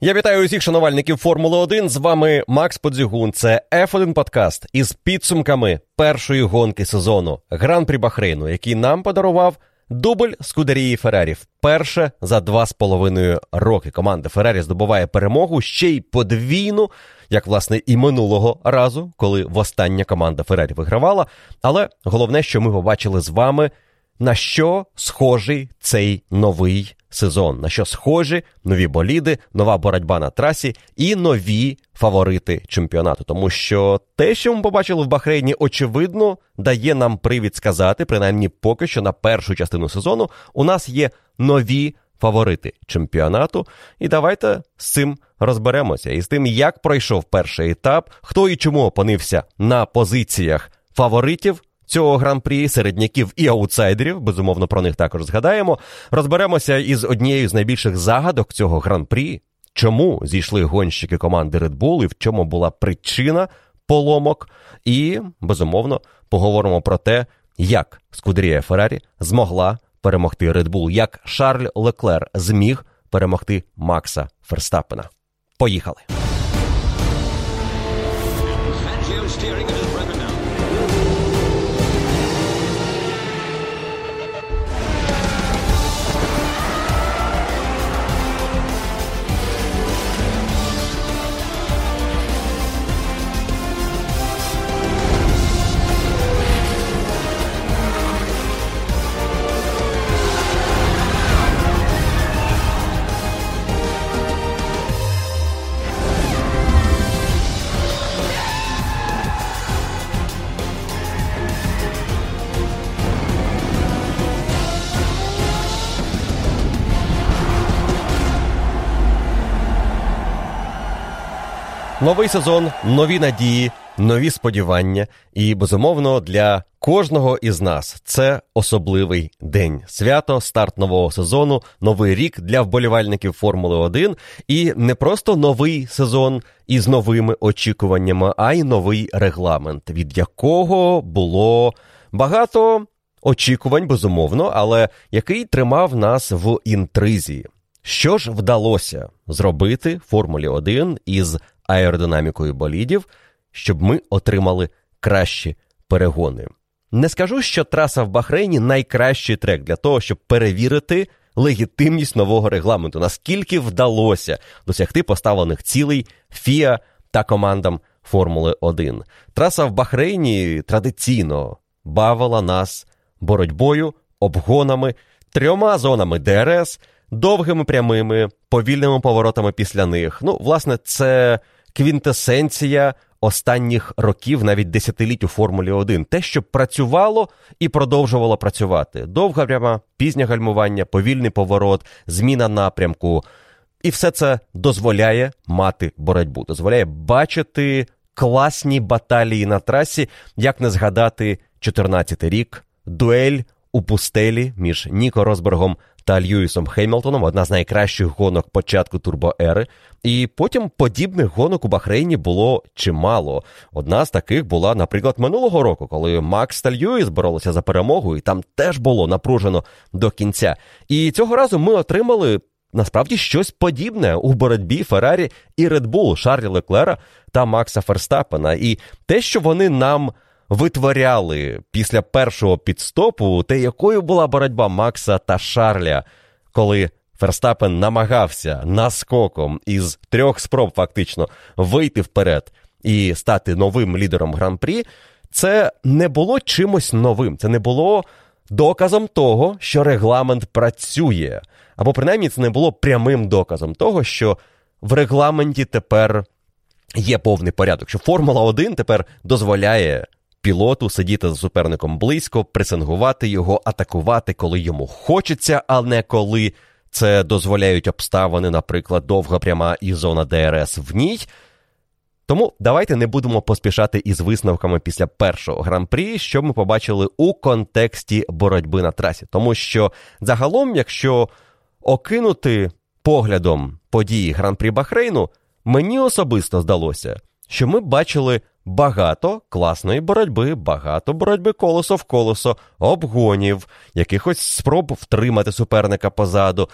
Я вітаю усіх шанувальників Формули 1. З вами Макс Подзюгун. Це F1 подкаст із підсумками першої гонки сезону Гран-прі Бахрейну, який нам подарував дубль Скудерії Феррарі. Вперше за два з половиною роки команда Феррарі здобуває перемогу ще й подвійну, як власне і минулого разу, коли востаннє команда Феррарі вигравала. Але головне, що ми побачили з вами, на що схожий цей новий сезон, на що схожі нові боліди, нова боротьба на трасі і нові фаворити чемпіонату. Тому що те, що ми побачили в Бахрейні, очевидно, дає нам привід сказати, принаймні поки що на першу частину сезону у нас є нові. Фаворити чемпіонату, і давайте з цим розберемося і з тим, як пройшов перший етап, хто і чому опинився на позиціях фаворитів цього гран-прі, середняків і аутсайдерів. Безумовно, про них також згадаємо. Розберемося із однією з найбільших загадок цього гран-прі. Чому зійшли гонщики команди Red Bull і в чому була причина поломок? І безумовно поговоримо про те, як Скудерія Феррарі змогла перемогти Red Bull, як Шарль Леклер зміг перемогти Макса Ферстапена. Поїхали! Новий сезон, нові надії, нові сподівання, і безумовно для кожного із нас це особливий день. Свято, старт нового сезону, новий рік для вболівальників Формули 1 і не просто новий сезон із новими очікуваннями, а й новий регламент, від якого було багато очікувань, безумовно, але який тримав нас в інтризі. Що ж вдалося зробити Формулі 1 із аеродинамікою болідів, щоб ми отримали кращі перегони? Не скажу, що траса в Бахрейні найкращий трек для того, щоб перевірити легітимність нового регламенту, наскільки вдалося досягти поставлених цілей ФІА та командам Формули 1. Траса в Бахрейні традиційно бавила нас боротьбою, обгонами, трьома зонами ДРС довгими прямими, повільними поворотами після них. Ну, власне, це квінтесенція останніх років, навіть десятиліть у Формулі 1. Те, що працювало і продовжувало працювати. Довга пряма, пізнє гальмування, повільний поворот, зміна напрямку. І все це дозволяє мати боротьбу, дозволяє бачити класні баталії на трасі, як не згадати 14-й рік, дуель у пустелі між Ніко Розбергом та Льюісом Хеймлтоном, одна з найкращих гонок початку турбоери. І потім подібних гонок у Бахрейні було чимало. Одна з таких була, наприклад, минулого року, коли Макс та Льюіс боролися за перемогу, і там теж було напружено до кінця. І цього разу ми отримали. Насправді щось подібне у боротьбі Феррарі і Редбул Шарлі Леклера та Макса Ферстапена. І те, що вони нам витворяли після першого підстопу, те, якою була боротьба Макса та Шарля, коли Ферстапен намагався наскоком із трьох спроб фактично вийти вперед і стати новим лідером гран-прі, це не було чимось новим. Це не було доказом того, що регламент працює. Або принаймні це не було прямим доказом того, що в регламенті тепер є повний порядок, що Формула 1 тепер дозволяє пілоту сидіти за суперником близько, пресингувати його, атакувати, коли йому хочеться, а не коли це дозволяють обставини, наприклад, довга пряма і зона ДРС в ній. Тому давайте не будемо поспішати із висновками після першого гран-прі, що ми побачили у контексті боротьби на трасі. Тому що загалом, якщо окинути поглядом події гран-прі Бахрейну, мені особисто здалося, що ми бачили багато класної боротьби, багато боротьби колесо в колесо, обгонів, якихось спроб втримати суперника позаду.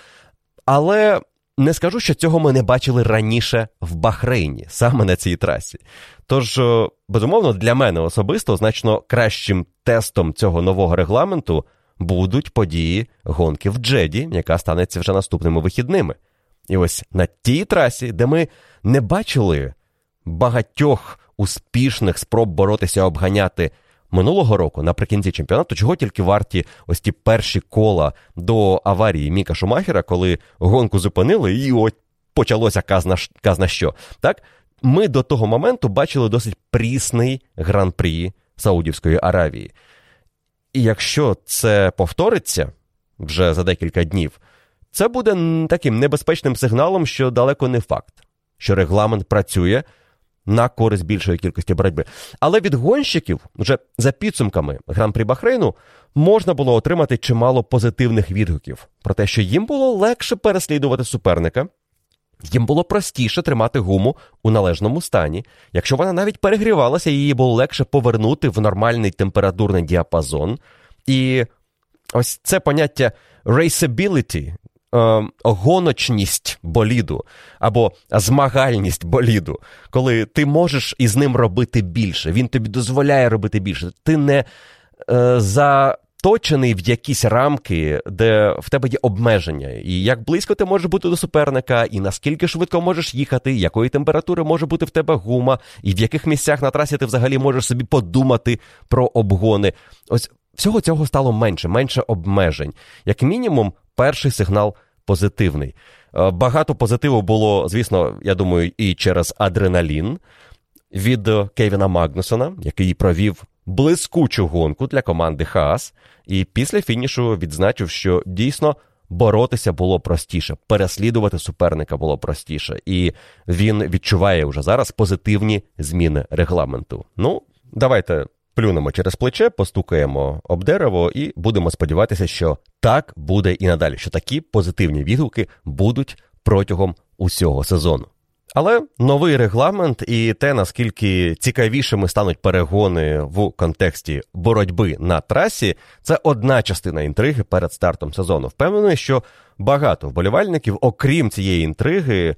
Але не скажу, що цього ми не бачили раніше в Бахрейні, саме на цій трасі. Тож, е, безумовно, для мене особисто значно кращим тестом цього нового регламенту будуть події гонки в Джеді, яка станеться вже наступними вихідними. І ось на тій трасі, де ми не бачили багатьох успішних спроб боротися обганяти минулого року наприкінці чемпіонату, чого тільки варті ось ті перші кола до аварії Міка Шумахера, коли гонку зупинили, і от почалося казна, казна що. Так, ми до того моменту бачили досить прісний гран-прі Саудівської Аравії. І якщо це повториться вже за декілька днів, це буде таким небезпечним сигналом, що далеко не факт, що регламент працює на користь більшої кількості боротьби. Але від гонщиків, вже за підсумками гран-прі Бахрейну, можна було отримати чимало позитивних відгуків про те, що їм було легше переслідувати суперника. Їм було простіше тримати гуму у належному стані. Якщо вона навіть перегрівалася, її було легше повернути в нормальний температурний діапазон. І ось це поняття raceability, е, гоночність боліду або змагальність боліду, коли ти можеш із ним робити більше, він тобі дозволяє робити більше. Ти не е, за в якісь рамки, де в тебе є обмеження, і як близько ти можеш бути до суперника, і наскільки швидко можеш їхати, якої температури може бути в тебе гума, і в яких місцях на трасі ти взагалі можеш собі подумати про обгони. Ось всього цього стало менше, менше обмежень. Як мінімум, перший сигнал позитивний. Е, багато позитиву було, звісно, я думаю, і через адреналін від Кевіна Магнусона, який провів блискучу гонку для команди Хаас, і після фінішу відзначив, що дійсно. Боротися було простіше, переслідувати суперника було простіше, і він відчуває вже зараз позитивні зміни регламенту. Ну, давайте плюнемо через плече, постукаємо об дерево і будемо сподіватися, що так буде і надалі, що такі позитивні відгуки будуть протягом усього сезону. Але новий регламент і те, наскільки цікавішими стануть перегони в контексті боротьби на трасі, це одна частина інтриги перед стартом сезону. Впевнений, що багато вболівальників, окрім цієї інтриги,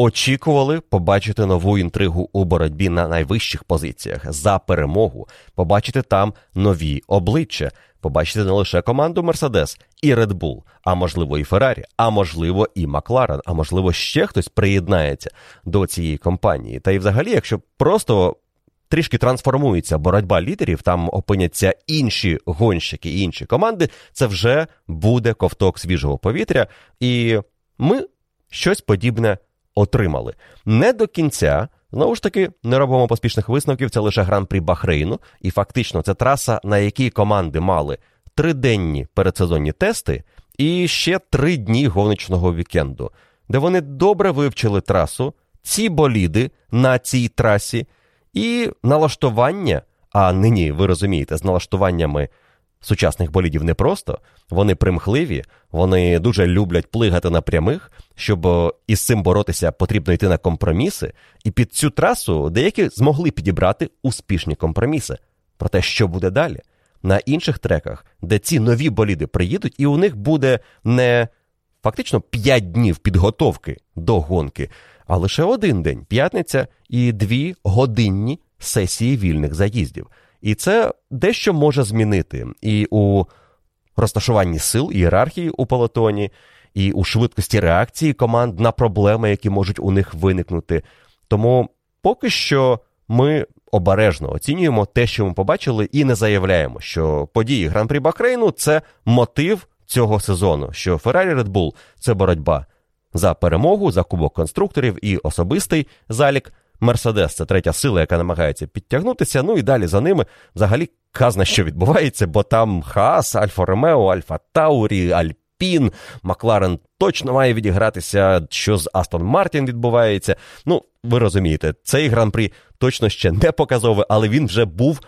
очікували побачити нову інтригу у боротьбі на найвищих позиціях за перемогу, побачити там нові обличчя, побачити не лише команду Мерседес і Red Bull, а можливо і Феррарі, а можливо і Макларен, а можливо ще хтось приєднається до цієї компанії. Та й взагалі, якщо просто. Трішки трансформується боротьба лідерів, там опиняться інші гонщики, інші команди. Це вже буде ковток свіжого повітря, і ми щось подібне отримали. Не до кінця, знову ж таки, не робимо поспішних висновків, це лише гран-прі Бахрейну, і фактично це траса, на якій команди мали триденні передсезонні тести і ще три дні гоночного вікенду, де вони добре вивчили трасу, ці боліди на цій трасі, і налаштування. А нині ви розумієте, з налаштуваннями сучасних болідів непросто, вони примхливі, вони дуже люблять плигати на прямих. Щоб е, із цим боротися, потрібно йти на компроміси, і під цю трасу деякі змогли підібрати успішні компроміси. Про те, що буде далі, на інших треках, де ці нові боліди приїдуть, і у них буде не фактично 5 днів підготовки до гонки, а лише один день п'ятниця і дві годинні сесії вільних заїздів. І це дещо може змінити і у розташуванні сил ієрархії у полотоні, і у швидкості реакції команд на проблеми, які можуть у них виникнути. Тому поки що ми обережно оцінюємо те, що ми побачили, і не заявляємо, що події Гран-прі Бахрейну це мотив цього сезону, що Ferrari Red Bull – це боротьба за перемогу, за кубок конструкторів і особистий залік. Мерседес це третя сила, яка намагається підтягнутися. Ну і далі за ними взагалі казна, що відбувається, бо там Хаас, Альфа Ромео, Альфа Таурі, Альпін, Макларен точно має відігратися, що з Астон Мартін відбувається. Ну, ви розумієте, цей гран-прі точно ще не показовий, але він вже був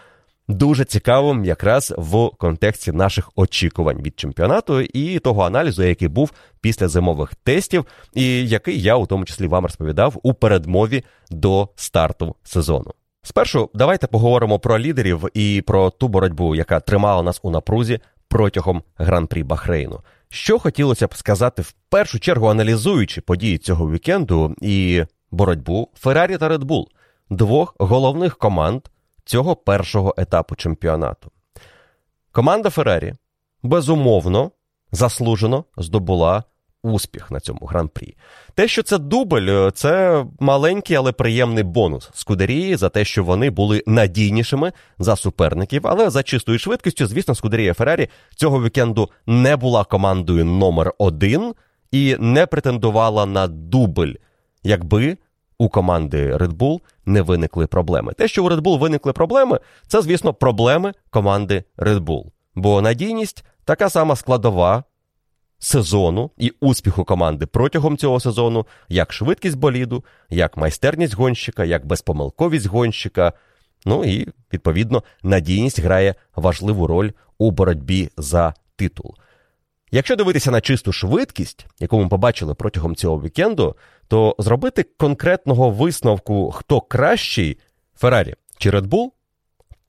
дуже цікавим якраз в контексті наших очікувань від чемпіонату і того аналізу, який був після зимових тестів, і який я у тому числі вам розповідав у передмові до старту сезону. Спершу давайте поговоримо про лідерів і про ту боротьбу, яка тримала нас у напрузі протягом гран-прі Бахрейну. що хотілося б сказати в першу чергу, аналізуючи події цього вікенду і боротьбу Феррарі та Bull, двох головних команд цього першого етапу чемпіонату. Команда Феррарі безумовно заслужено здобула успіх на цьому гран-прі. Те, що це дубль, це маленький, але приємний бонус Скудерії за те, що вони були надійнішими за суперників. Але за чистою швидкістю, звісно, Скудерія Феррарі цього вікенду не була командою номер один і не претендувала на дубль, якби. У команди Red Bull не виникли проблеми. Те, що у Red Bull виникли проблеми, це, звісно, проблеми команди Red Bull. Бо надійність така сама складова сезону і успіху команди протягом цього сезону, як швидкість боліду, як майстерність гонщика, як безпомилковість гонщика. Ну і, відповідно, надійність грає важливу роль у боротьбі за титул. Якщо дивитися на чисту швидкість, яку ми побачили протягом цього вікенду, то зробити конкретного висновку, хто кращий Феррарі чи Red Bull,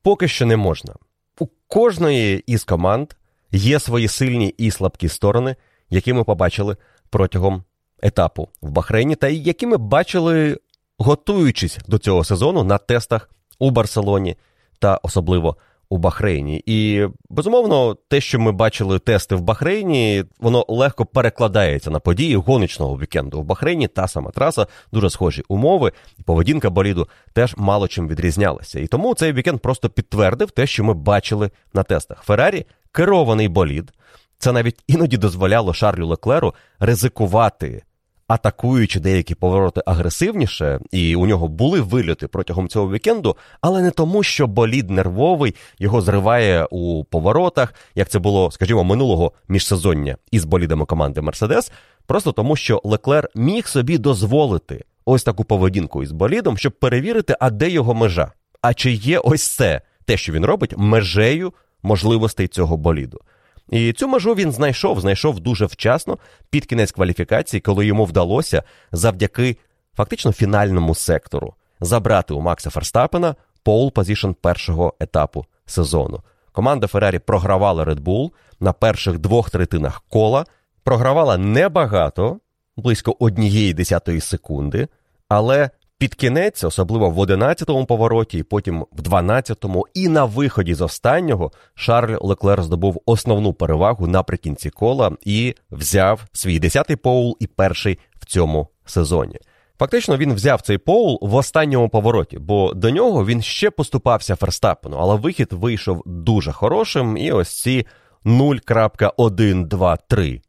поки що не можна. У кожної із команд є свої сильні і слабкі сторони, які ми побачили протягом етапу в Бахрейні, та які ми бачили, готуючись до цього сезону на тестах у Барселоні та особливо у Бахрейні. І безумовно, те, що ми бачили тести в Бахрейні, воно легко перекладається на події гоночного вікенду в Бахрейні. Та сама траса, дуже схожі умови, і поведінка боліду теж мало чим відрізнялася. І тому цей вікенд просто підтвердив те, що ми бачили на тестах. Феррарі керований болід. Це навіть іноді дозволяло Шарлю Леклеру ризикувати, атакуючи деякі повороти агресивніше, і у нього були вильоти протягом цього вікенду, але не тому, що болід нервовий його зриває у поворотах, як це було, скажімо, минулого міжсезоння із болідами команди Мерседес, просто тому, що Леклер міг собі дозволити ось таку поведінку із болідом, щоб перевірити, а де його межа. А чи є ось це те, що він робить, межею можливостей цього боліду. І цю межу він знайшов, знайшов дуже вчасно під кінець кваліфікації, коли йому вдалося завдяки фактично фінальному сектору забрати у Макса Ферстапена pole position першого етапу сезону. Команда Феррарі програвала Red Bull на перших двох третинах кола, програвала небагато, близько однієї десятої секунди, але під кінець, особливо в 11-му повороті, потім в 12-му, і на виході з останнього Шарль Леклер здобув основну перевагу наприкінці кола і взяв свій 10-й поул і перший в цьому сезоні. Фактично він взяв цей поул в останньому повороті, бо до нього він ще поступався Ферстапену, але вихід вийшов дуже хорошим, і ось ці 0.123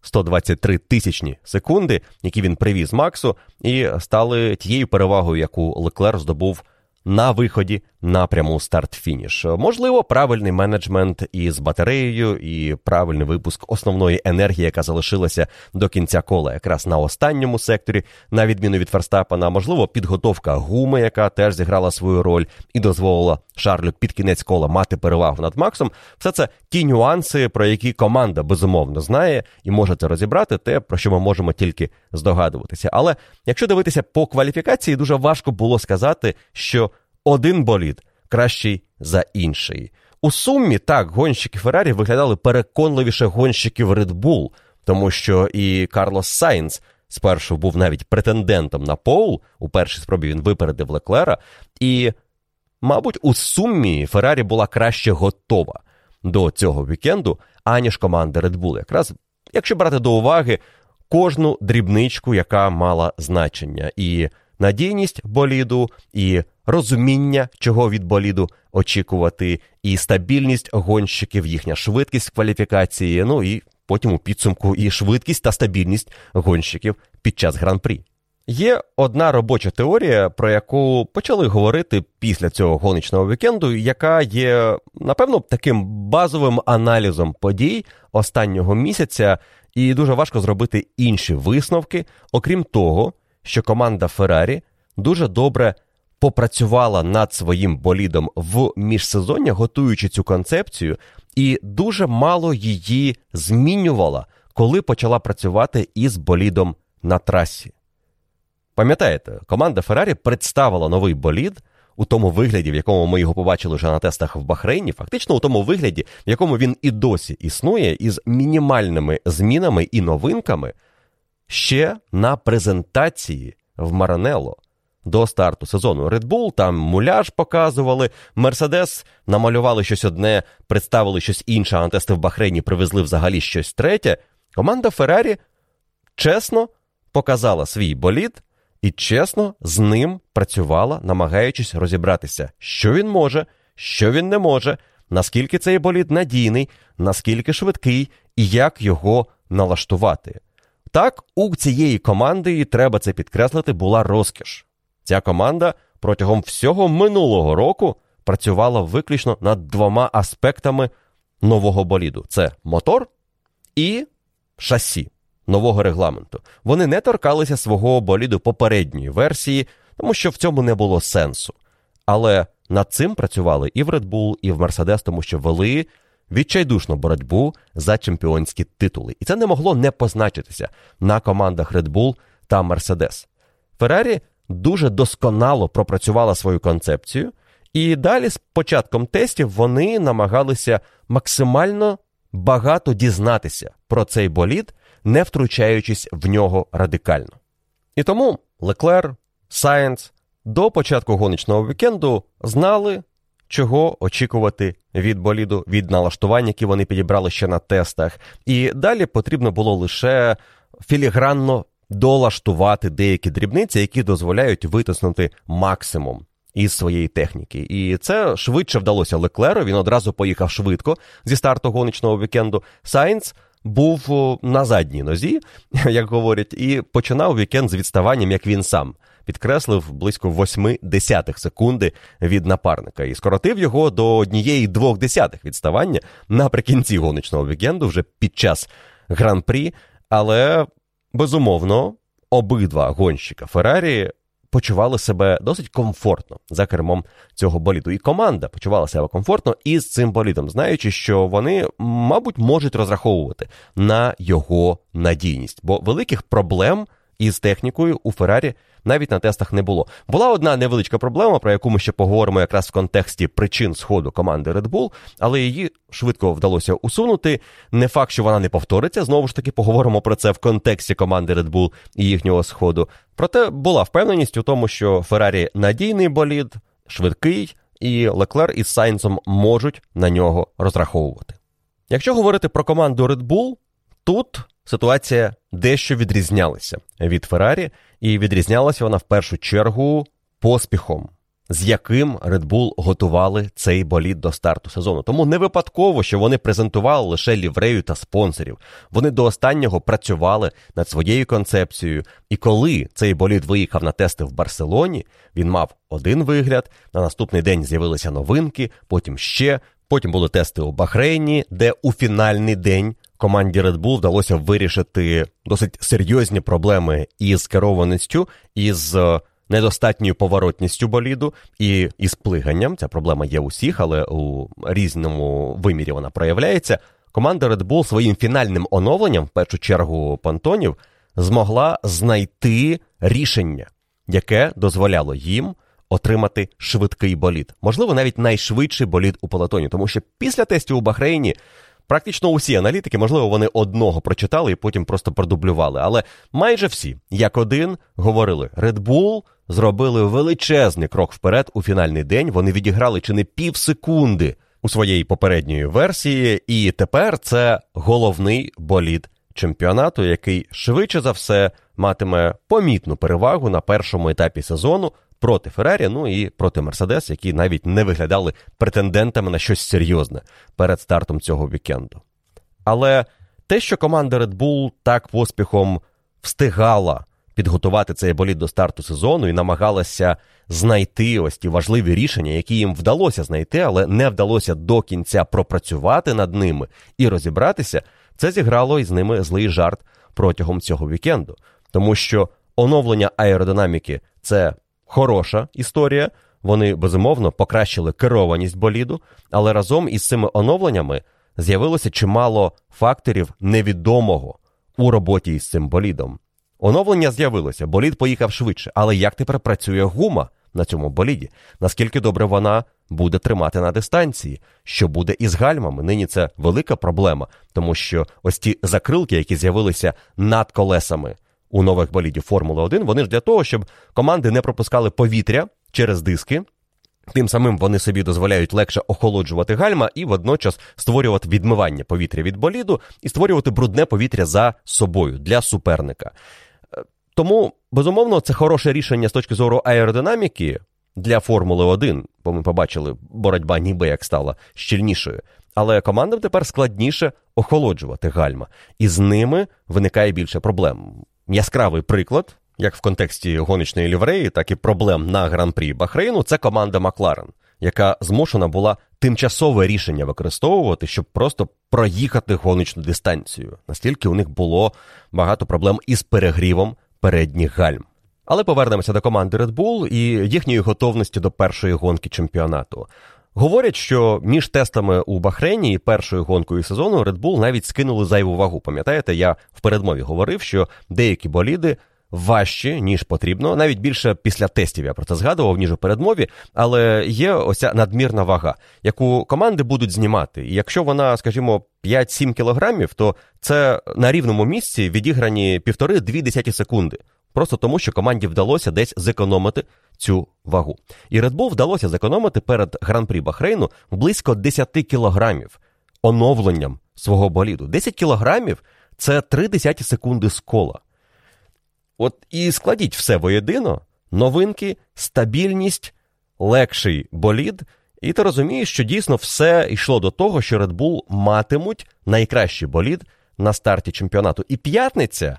123 тисячні секунди, які він привіз Максу, і стали тією перевагою, яку Леклер здобув на виході напряму старт-фініш. Можливо, правильний менеджмент із батареєю, і правильний випуск основної енергії, яка залишилася до кінця кола, якраз на останньому секторі, на відміну від Ферстапена, можливо, підготовка гуми, яка теж зіграла свою роль і дозволила Шарлю під кінець кола мати перевагу над Максом. Все це ті нюанси, про які команда безумовно знає і може це розібрати, те, про що ми можемо тільки здогадуватися. Але якщо дивитися по кваліфікації, дуже важко було сказати, що один болід кращий за інший. У сумі так гонщики Феррарі виглядали переконливіше гонщиків Red Bull, тому що і Карлос Сайнс спершу був навіть претендентом на Поул, у першій спробі він випередив Леклера, і, мабуть, у сумі Феррарі була краще готова до цього вікенду, аніж команда Red Bull. Якраз, якщо брати до уваги кожну дрібничку, яка мала значення, і надійність боліду, і розуміння, чого від боліду очікувати, і стабільність гонщиків, їхня швидкість кваліфікації, ну і потім у підсумку і швидкість та стабільність гонщиків під час гран-прі. Є одна робоча теорія, про яку почали говорити після цього гоночного вікенду, яка є, напевно, таким базовим аналізом подій останнього місяця, і дуже важко зробити інші висновки, окрім того, що команда Феррарі дуже добре попрацювала над своїм болідом в міжсезоння, готуючи цю концепцію, і дуже мало її змінювала, коли почала працювати із болідом на трасі. Пам'ятаєте, команда Феррарі представила новий болід у тому вигляді, в якому ми його побачили вже на тестах в Бахрейні, фактично у тому вигляді, в якому він і досі існує, із мінімальними змінами і новинками, ще на презентації в Маранело до старту сезону. Red Bull там муляж показували, Мерседес намалювали щось одне, представили щось інше, а на тести в Бахрейні привезли взагалі щось третє. Команда Феррарі чесно показала свій болід і чесно з ним працювала, намагаючись розібратися, що він може, що він не може, наскільки цей болід надійний, наскільки швидкий і як його налаштувати. Так, у цієї команди, і треба це підкреслити, була розкіш. Ця команда протягом всього минулого року працювала виключно над двома аспектами нового боліду: це мотор і шасі нового регламенту. Вони не торкалися свого боліду попередньої версії, тому що в цьому не було сенсу. Але над цим працювали і в Red Bull, і в Mercedes, тому що вели відчайдушну боротьбу за чемпіонські титули. І це не могло не позначитися на командах Red Bull та Mercedes. Феррарі дуже досконало пропрацювала свою концепцію, і далі, з початком тестів, вони намагалися максимально багато дізнатися про цей болід, не втручаючись в нього радикально. І тому Леклер, Сайенс до початку гоночного вікенду знали, чого очікувати від боліду, від налаштувань, які вони підібрали ще на тестах. І далі потрібно було лише філігранно долаштувати деякі дрібниці, які дозволяють витиснути максимум. Із своєї техніки, і це швидше вдалося Леклеру. Він одразу поїхав швидко зі старту гоночного вікенду. Сайнц був на задній нозі, як говорять, і починав вікенд з відставанням, як він сам підкреслив близько 8 десятих секунди від напарника і скоротив його до однієї двох десятих відставання наприкінці гоночного вікенду, вже під час гран-прі. Але безумовно обидва гонщика Феррарі почували себе досить комфортно за кермом цього боліду. І команда почувала себе комфортно із цим болідом, знаючи, що вони, мабуть, можуть розраховувати на його надійність, бо великих проблем із технікою у Феррарі навіть на тестах не було. Була одна невеличка проблема, про яку ми ще поговоримо якраз в контексті причин сходу команди Red Bull, але її швидко вдалося усунути. Не факт, що вона не повториться. Знову ж таки, поговоримо про це в контексті команди Red Bull і їхнього сходу. Проте була впевненість у тому, що Феррарі надійний болід, швидкий, і Леклер із Сайнсом можуть на нього розраховувати. Якщо говорити про команду Red Bull, тут ситуація дещо відрізнялася від Феррарі, і відрізнялася вона в першу чергу поспіхом, з яким Red Bull готували цей болід до старту сезону. Тому не випадково, що вони презентували лише ліврею та спонсорів. Вони до останнього працювали над своєю концепцією. І коли цей болід виїхав на тести в Барселоні, він мав один вигляд. На наступний день з'явилися новинки, потім ще. Потім були тести у Бахрейні, де у фінальний день команді Red Bull вдалося вирішити досить серйозні проблеми із керованістю, із е, недостатньою поворотністю боліду і із плиганням. Ця проблема є у всіх, але у різному вимірі вона проявляється. Команда Red Bull своїм фінальним оновленням, в першу чергу понтонів, змогла знайти рішення, яке дозволяло їм. Отримати швидкий болід, можливо, навіть найшвидший болід у пелотоні, тому що після тестів у Бахрейні Практично усі аналітики, можливо, вони одного прочитали і потім просто продублювали. Але майже всі, як один, говорили: Red Bull зробили величезний крок вперед у фінальний день. Вони відіграли чи не пів секунди у своєї попередньої версії, і тепер це головний болід чемпіонату, який швидше за все матиме помітну перевагу на першому етапі сезону проти Феррарі, ну і проти Мерседес, які навіть не виглядали претендентами на щось серйозне перед стартом цього вікенду. Але те, що команда Red Bull так поспіхом встигала підготувати цей болід до старту сезону і намагалася знайти ось ті важливі рішення, які їм вдалося знайти, але не вдалося до кінця пропрацювати над ними і розібратися, це зіграло із ними злий жарт протягом цього вікенду. Тому що оновлення аеродинаміки це хороша історія. Вони безумовно покращили керованість боліду, але разом із цими оновленнями з'явилося чимало факторів невідомого у роботі із цим болідом. Оновлення з'явилося, болід поїхав швидше, але як тепер працює гума на цьому боліді, наскільки добре вона буде тримати на дистанції, що буде із гальмами. Нині це велика проблема, тому що ось ті закрилки, які з'явилися над колесами у нових болідів Формули 1, вони ж для того, щоб команди не пропускали повітря через диски. Тим самим вони собі дозволяють легше охолоджувати гальма і водночас створювати відмивання повітря від боліду і створювати брудне повітря за собою для суперника. Е, тому, безумовно, це хороше рішення з точки зору аеродинаміки для Формули 1, бо ми побачили, боротьба ніби як стала щільнішою. Але командам тепер складніше охолоджувати гальма, і з ними виникає більше проблем. Яскравий приклад як в контексті гоночної лівреї, так і проблем на гран-прі Бахрейну, це команда Макларен, яка змушена була тимчасове рішення використовувати, щоб просто проїхати гоночну дистанцію. Настільки у них було багато проблем із перегрівом передніх гальм. Але повернемося до команди Red Bull і їхньої готовності до першої гонки чемпіонату. Говорять, що між тестами у Бахрейні і першою гонкою сезону Red Bull навіть скинули зайву вагу. Пам'ятаєте, я в передмові говорив, що деякі боліди важче, ніж потрібно. Навіть більше після тестів я про це згадував, ніж у передмові, але є оця надмірна вага, яку команди будуть знімати. І якщо вона, скажімо, 5-7 кілограмів, то це на рівному місці відіграні півтори-дві десяті секунди. Просто тому, що команді вдалося десь зекономити цю вагу. І Red Bull вдалося зекономити перед гран-прі Бахрейну близько 10 кілограмів оновленням свого боліду. 10 кілограмів це 3 десяті секунди з кола. От і складіть все воєдино, новинки, стабільність, легший болід, і ти розумієш, що дійсно все йшло до того, що Red Bull матимуть найкращий болід на старті чемпіонату. І п'ятниця,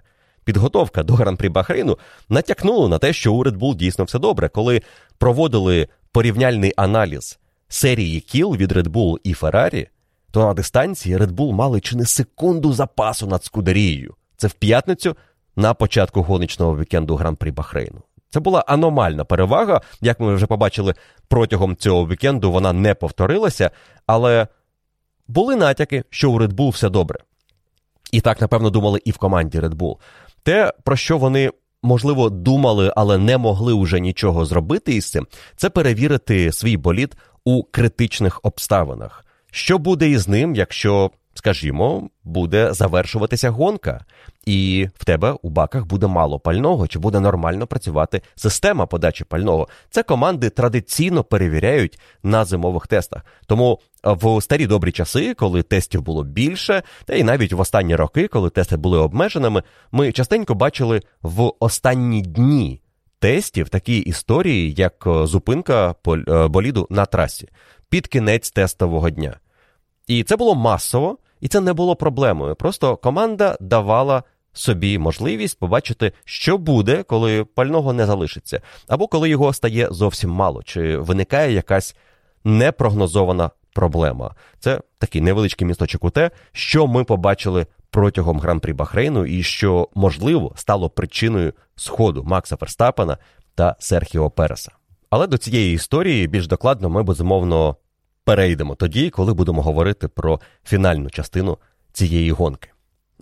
підготовка до гран-прі Бахрейну, натякнула на те, що у Red Bull дійсно все добре, коли проводили порівняльний аналіз серії кіл від Red Bull і Ferrari, то на дистанції Red Bull мали чи не секунду запасу над Скудерією. Це в п'ятницю на початку гоночного вікенду гран-прі Бахрейну. Це була аномальна перевага. Як ми вже побачили, протягом цього вікенду вона не повторилася, але були натяки, що у Red Bull все добре. І так, напевно, думали і в команді Red Bull. Те, про що вони, можливо, думали, але не могли вже нічого зробити із цим, це перевірити свій боліт у критичних обставинах. Що буде із ним, якщо скажімо, буде завершуватися гонка, і в тебе у баках буде мало пального, чи буде нормально працювати система подачі пального. Це команди традиційно перевіряють на зимових тестах. Тому в старі добрі часи, коли тестів було більше, та й навіть в останні роки, коли тести були обмеженими, ми частенько бачили в останні дні. Тестів такі історії, як зупинка е, боліду на трасі під кінець тестового дня. І це було масово, і це не було проблемою. Просто команда давала собі можливість побачити, що буде, коли пального не залишиться, або коли його стає зовсім мало, чи виникає якась непрогнозована проблема. Це такий невеличкий місточок у те, що ми побачили протягом гран-прі Бахрейну, і що, можливо, стало причиною сходу Макса Ферстапена та Серхіо Переса. Але до цієї історії більш докладно ми безумовно перейдемо тоді, коли будемо говорити про фінальну частину цієї гонки.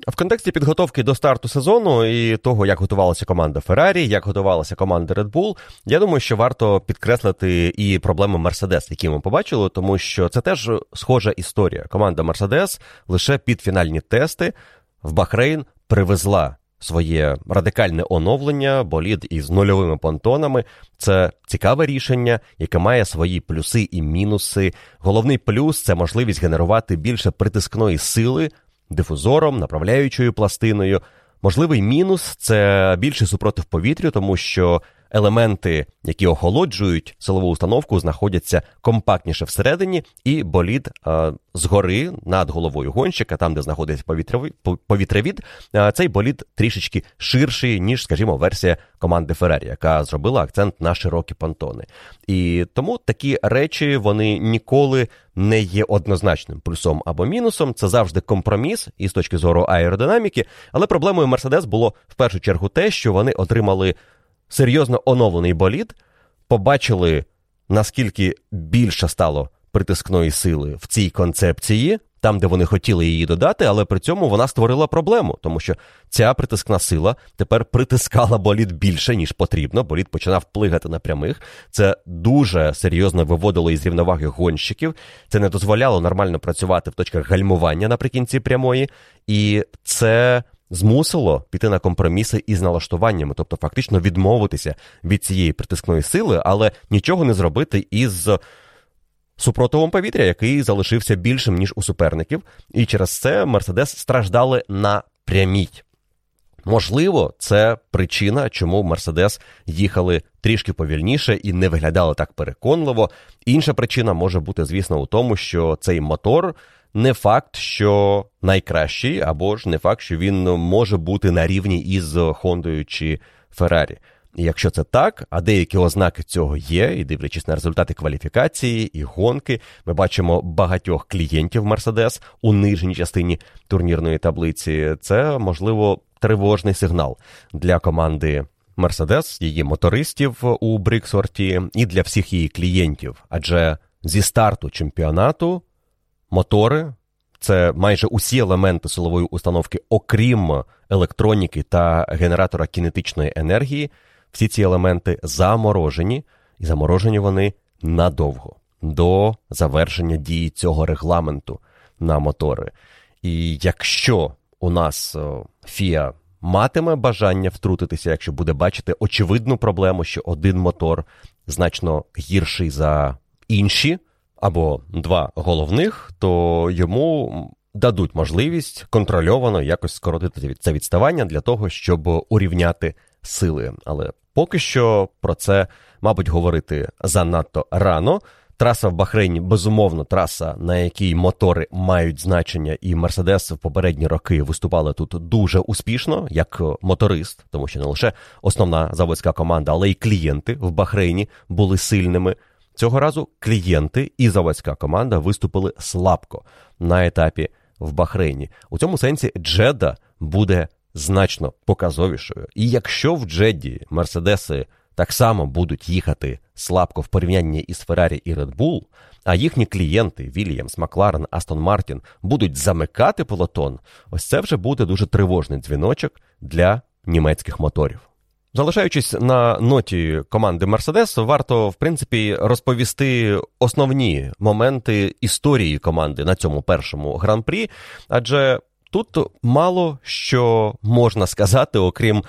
В контексті підготовки до старту сезону і того, як готувалася команда Феррарі, як готувалася команда Red Bull, я думаю, що варто підкреслити і проблеми Мерседес, які ми побачили, тому що це теж схожа історія. Команда Мерседес лише під фінальні тести в Бахрейн привезла своє радикальне оновлення, болід із нульовими понтонами. Це цікаве рішення, яке має свої плюси і мінуси. Головний плюс це можливість генерувати більше притискної сили дифузором, направляючою пластиною. Можливий мінус це більший супротив повітрю, тому що елементи, які охолоджують силову установку, знаходяться компактніше всередині, і болід а, згори над головою гонщика, там де знаходиться повітрявід, а, цей болід трішечки ширший, ніж, скажімо, версія команди Феррарі, яка зробила акцент на широкі понтони. І тому такі речі вони ніколи не є однозначним плюсом або мінусом. Це завжди компроміс і з точки зору аеродинаміки. Але проблемою Мерседес було в першу чергу те, що вони отримали серйозно оновлений болід, побачили, наскільки більше стало притискної сили в цій концепції там, де вони хотіли її додати, але при цьому вона створила проблему, тому що ця притискна сила тепер притискала болід більше, ніж потрібно. Болід починав плигати на прямих. Це дуже серйозно виводило із рівноваги гонщиків. Це не дозволяло нормально працювати в точках гальмування наприкінці прямої, і це. Змусило піти на компроміси із налаштуваннями, тобто фактично відмовитися від цієї притискної сили, але нічого не зробити із супротивом повітря, який залишився більшим, ніж у суперників, і через це Мерседес страждали на прямій. Можливо, це причина, чому Мерседес їхали трішки повільніше і не виглядали так переконливо. Інша причина може бути, звісно, у тому, що цей мотор не факт, що найкращий, або ж не факт, що він може бути на рівні із Хондою чи Феррарі. І якщо це так, а деякі ознаки цього є, і дивлячись на результати кваліфікації і гонки, ми бачимо багатьох клієнтів Мерседес у нижній частині турнірної таблиці. Це можливо тривожний сигнал для команди Мерседес, її мотористів у Бриксорті і для всіх її клієнтів. Адже зі старту чемпіонату мотори. Це майже усі елементи силової установки, окрім електроніки та генератора кінетичної енергії, всі ці елементи заморожені, і заморожені вони надовго до завершення дії цього регламенту на мотори. І якщо у нас ФІА матиме бажання втрутитися, якщо буде бачити очевидну проблему, що один мотор значно гірший за інші, або два головних, то йому дадуть можливість контрольовано якось скоротити це відставання для того, щоб урівняти сили. Але поки що про це, мабуть, говорити занадто рано. Траса в Бахрейні, безумовно, траса, на якій мотори мають значення, і Мерседес в попередні роки виступали тут дуже успішно, як моторист, тому що не лише основна заводська команда, але й клієнти в Бахрейні були сильними. Цього разу клієнти і заводська команда виступили слабко на етапі в Бахрейні. У цьому сенсі Джеда буде значно показовішою. І якщо в Джедді Мерседеси так само будуть їхати слабко в порівнянні із Феррарі і Bull, а їхні клієнти Вільямс, Макларен, Астон Мартін будуть замикати пелотон, ось це вже буде дуже тривожний дзвіночок для німецьких моторів. Залишаючись на ноті команди Мерседес, варто в принципі розповісти основні моменти історії команди на цьому першому гран-прі, адже тут мало що можна сказати, окрім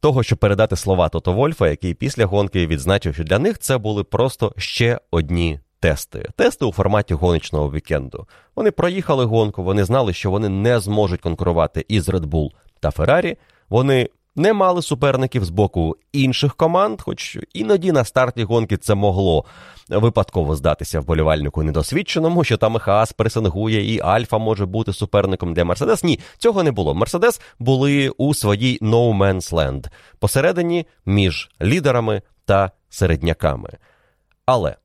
того, щоб передати слова Тото Вольфа, який після гонки відзначив, що для них це були просто ще одні. Тести, тести у форматі гоночного вікенду. Вони проїхали гонку, вони знали, що вони не зможуть конкурувати із Red Bull та Ferrari. Вони не мали суперників з боку інших команд, хоч іноді на старті гонки це могло випадково здатися вболівальнику недосвідченому, що там і Хаас пресингує, і Альфа може бути суперником для Мерседес. Ні, цього не було. Мерседес були у своїй no man's land посередині між лідерами та середняками. Але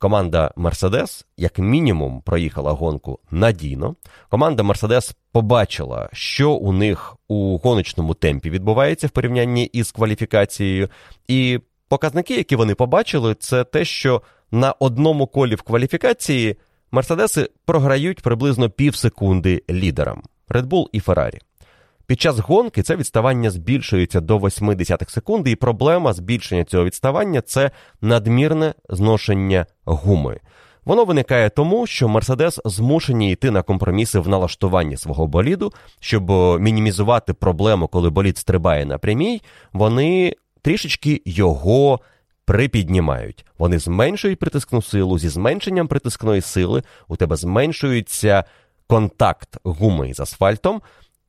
Команда Мерседес, як мінімум, проїхала гонку надійно. Команда Мерседес побачила, що у них у гоночному темпі відбувається в порівнянні із кваліфікацією. І показники, які вони побачили, це те, що на одному колі в кваліфікації Мерседеси програють приблизно пів секунди лідерам Red Bull і Ferrari. Під час гонки це відставання збільшується до 0,8 секунди, і проблема збільшення цього відставання це надмірне зношення гуми. Воно виникає тому, що Мерседес змушені йти на компроміси в налаштуванні свого боліду, щоб мінімізувати проблему, коли болід стрибає на прямій, вони трішечки його припіднімають. Вони зменшують притискну силу, зі зменшенням притискної сили у тебе зменшується контакт гуми з асфальтом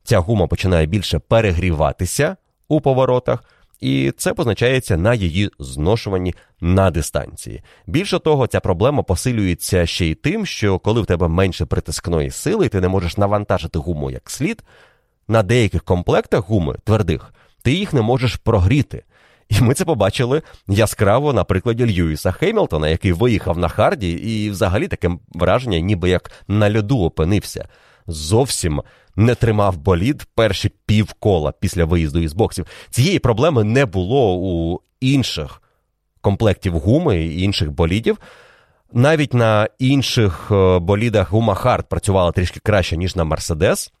ця гума починає більше перегріватися у поворотах, і це позначається на її зношуванні на дистанції. Більше того, ця проблема посилюється ще й тим, що коли в тебе менше притискної сили, і ти не можеш навантажити гуму як слід, на деяких комплектах гуми твердих, ти їх не можеш прогріти. І ми це побачили яскраво на прикладі Льюіса Хеймлтона, який виїхав на Харді, і взагалі таке враження, ніби як на льоду опинився. Зовсім не тримав болід перші півкола після виїзду із боксів. Цієї проблеми не було у інших комплектів гуми і інших болідів. Навіть на інших е, болідах гума Хард працювала трішки краще, ніж на Мерседес.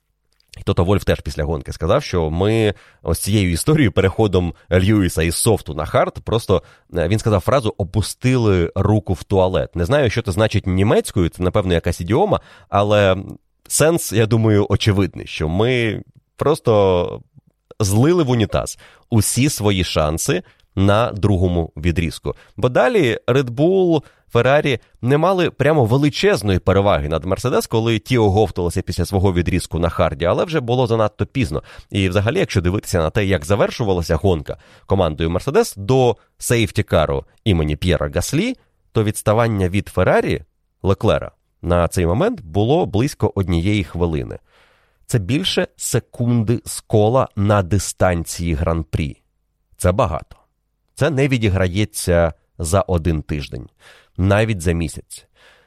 І Тото Вольф теж після гонки сказав, що ми ось цією історією, переходом Льюіса із софту на хард, просто е, він сказав фразу опустили руку в туалет. Не знаю, що це значить німецькою, це, напевно, якась ідіома, але сенс, я думаю, очевидний, що ми просто злили в унітаз усі свої шанси на другому відрізку. Бо далі Red Bull, Феррарі не мали прямо величезної переваги над Мерседес, коли ті оговталися після свого відрізку на харді, але вже було занадто пізно. І, взагалі, якщо дивитися на те, як завершувалася гонка командою Мерседес до сейфтікару імені П'єра Гаслі, то відставання від Феррарі Леклера на цей момент було близько однієї хвилини. Це більше секунди з кола на дистанції гран-прі. Це багато. Це не відіграється за один тиждень, навіть за місяць.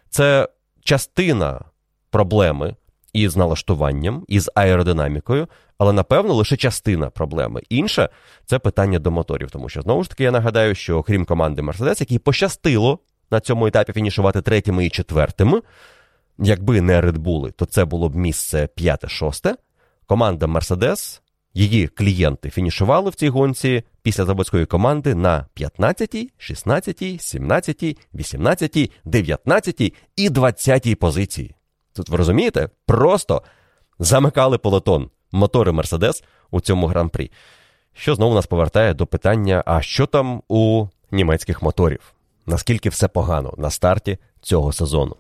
Це частина проблеми із налаштуванням, із аеродинамікою, але напевно лише частина проблеми. Інше це питання до моторів, тому що знову ж таки я нагадаю, що крім команди Мерседес, якій пощастило на цьому етапі фінішувати третіми і четвертими, якби не Bull, то це було б місце п'яте-шосте. Команда Мерседес Її клієнти фінішували в цій гонці після заводської команди на 15, 16, 17, 18, 19 і 20 позиції. Тут ви розумієте? Просто замикали полотон мотори Мерседес у цьому гран-прі. Що знову нас повертає до питання: а що там у німецьких моторів? Наскільки все погано на старті цього сезону?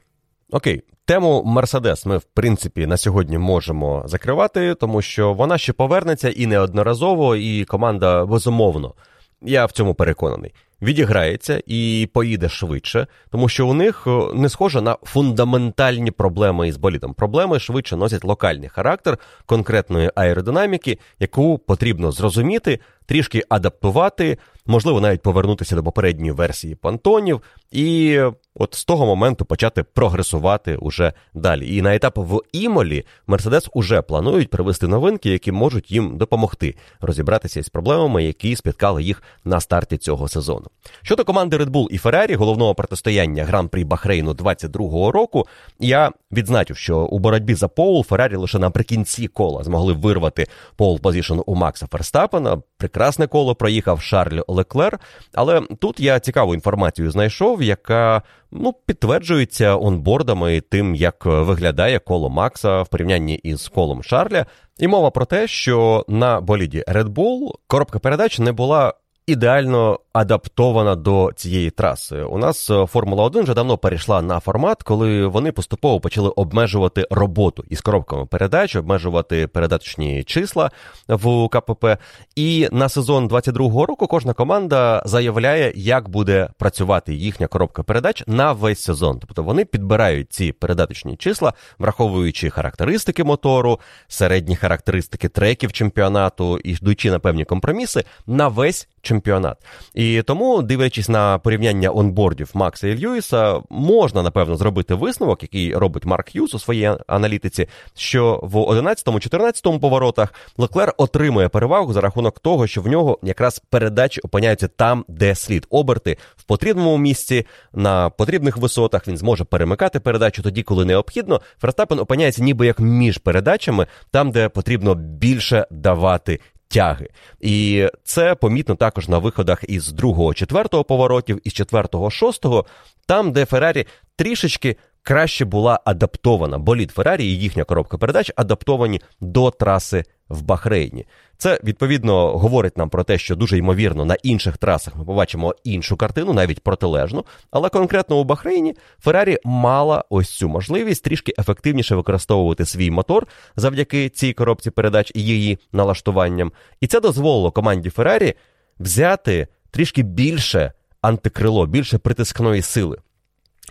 Окей, Тему Мерседес ми, в принципі, на сьогодні можемо закривати, тому що вона ще повернеться і неодноразово, і команда безумовно. Я в цьому переконаний. Відіграється і поїде швидше, тому що у них е, не схоже на фундаментальні проблеми із болідом. Проблеми швидше носять локальний характер конкретної аеродинаміки, яку потрібно зрозуміти, трішки адаптувати, можливо, навіть повернутися до попередньої версії понтонів, і от з того моменту почати прогресувати уже далі. І на етап в Імолі Мерседес уже планують привести новинки, які можуть їм допомогти розібратися із проблемами, які спіткали їх на старті цього сезону. Щодо команди Red Bull і Ferrari, головного протистояння гран-прі Бахрейну 22-го року, я відзначив, що у боротьбі за Поул Феррарі лише наприкінці кола змогли вирвати поул-позішн у Макса Ферстапена. Прекрасне коло проїхав Шарль Леклер. Але тут я цікаву інформацію знайшов, яка ну, підтверджується онбордами тим, як виглядає коло Макса в порівнянні із колом Шарля. І мова про те, що на боліді Red Bull коробка передач не була ідеально адаптована до цієї траси. У нас е, Формула 1 вже давно перейшла на формат, коли вони поступово почали обмежувати роботу із коробками передач, обмежувати передаточні числа в КПП. І на сезон 22-го року кожна команда заявляє, як буде працювати їхня коробка передач на весь сезон. Тобто вони підбирають ці передаточні числа, враховуючи характеристики мотору, середні характеристики треків чемпіонату і йдучи на певні компроміси на весь чемпіонат. І тому, дивлячись на порівняння онбордів Макса і Льюіса, можна напевно зробити висновок, який робить Марк Х'юз у своїй аналітиці, що в 11-14 поворотах Леклер отримує перевагу за рахунок того, що в нього якраз передачі опиняються там, де слід оберти в потрібному місці, на потрібних висотах. Він зможе перемикати передачу тоді, коли необхідно. Ферстапен опиняється ніби як між передачами, там, де потрібно більше давати тяги. І це помітно також на виходах із другого, четвертого поворотів, із четвертого, шостого, там, де Феррарі трішечки краще була адаптована. Болід Феррарі і їхня коробка передач адаптовані до траси в Бахрейні. Це відповідно говорить нам про те, що дуже ймовірно на інших трасах ми побачимо іншу картину, навіть протилежну. Але конкретно у Бахрейні Феррарі мала ось цю можливість трішки ефективніше використовувати свій мотор завдяки цій коробці передач і її налаштуванням. І це дозволило команді Феррарі взяти трішки більше антикрило, більше притискної сили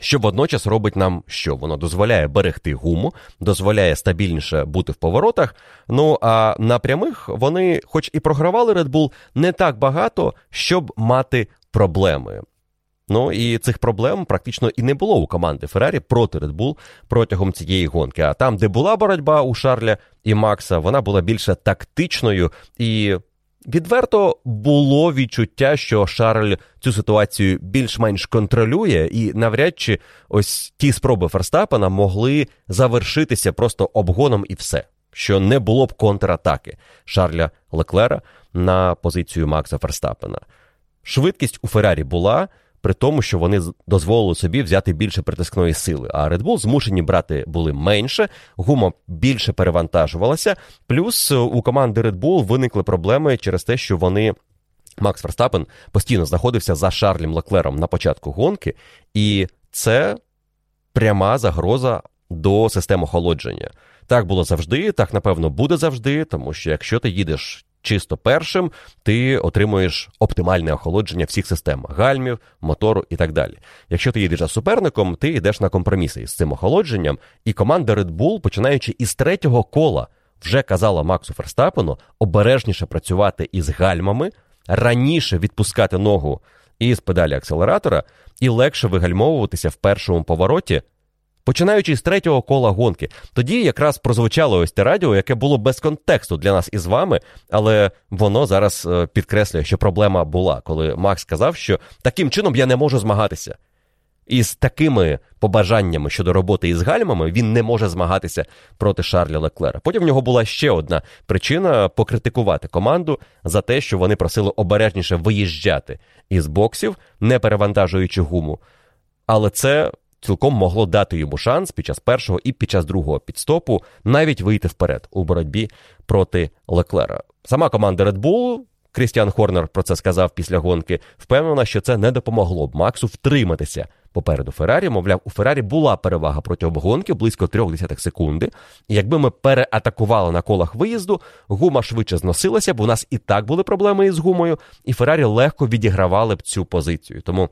що водночас робить нам що? Воно дозволяє берегти гуму, дозволяє стабільніше бути в поворотах. Ну а на прямих вони, хоч і програвали Red Bull, не так багато, щоб мати проблеми. Ну і цих проблем практично і не було у команди Феррарі проти Red Bull протягом цієї гонки. А там, де була боротьба у Шарля і Макса, вона була більше тактичною і Відверто було відчуття, що Шарль цю ситуацію більш-менш контролює, і навряд чи ось ті спроби Ферстапена могли завершитися просто обгоном і все, що не було б контратаки Шарля Леклера на позицію Макса Ферстапена. Швидкість у Феррарі була при тому, що вони дозволили собі взяти більше притискної сили. А Red Bull змушені брати були менше, гума більше перевантажувалася. Плюс е, у команди Red Bull виникли проблеми через те, що вони. Макс Верстапен постійно знаходився за Шарлем Леклером на початку гонки, і це пряма загроза до системи охолодження. Так було завжди, так напевно буде завжди, тому що якщо ти їдеш чисто першим, ти отримуєш оптимальне охолодження всіх систем гальмів, мотору і так далі. Якщо ти їдеш за суперником, ти йдеш на компроміси із цим охолодженням, і команда Red Bull, починаючи із третього кола, вже казала Максу Ферстапену обережніше працювати із гальмами, раніше відпускати ногу із педалі акселератора і легше вигальмовуватися в першому повороті. Починаючи з третього кола гонки, тоді якраз прозвучало ось те радіо, яке було без контексту для нас із вами, але воно зараз е, підкреслює, що проблема була, коли Макс сказав, що таким чином я не можу змагатися. І з такими побажаннями щодо роботи із гальмами він не може змагатися проти Шарля Леклера. Потім в нього була ще одна причина покритикувати команду за те, що вони просили обережніше виїжджати із боксів, не перевантажуючи гуму. Але це цілком могло дати йому шанс під час першого і під час другого підстопу навіть вийти вперед у боротьбі проти Леклера. Сама команда Red Bull, Крістіан Хорнер про це сказав після гонки, впевнена, що це не допомогло б Максу втриматися попереду Феррарі. Мовляв, у Феррарі була перевага протягом гонки близько трьох десятих секунди. І якби ми переатакували на колах виїзду, гума швидше зносилася, бо у нас і так були проблеми із гумою, і Феррарі легко відігравали б цю позицію. Тому.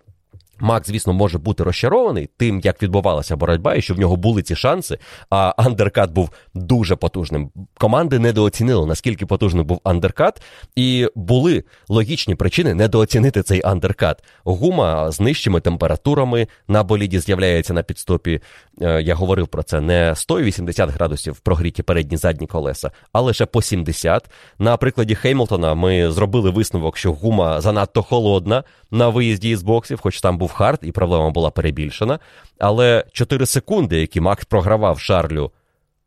Макс, звісно, може бути розчарований тим, як відбувалася боротьба, і що в нього були ці шанси. А андеркат був дуже потужним. Команди недооцінили, наскільки потужним був андеркат, і були логічні причини недооцінити цей андеркат. Гума з нижчими температурами на боліді з'являється на пітстопі. Е, я говорив про це не 180 градусів прогріті передні задні колеса, а лише по 70. На прикладі Хемілтона ми зробили висновок, що гума занадто холодна на виїзді із боксів, хоч там був хард, і проблема була перебільшена. Але 4 секунди, які Макс програвав Шарлю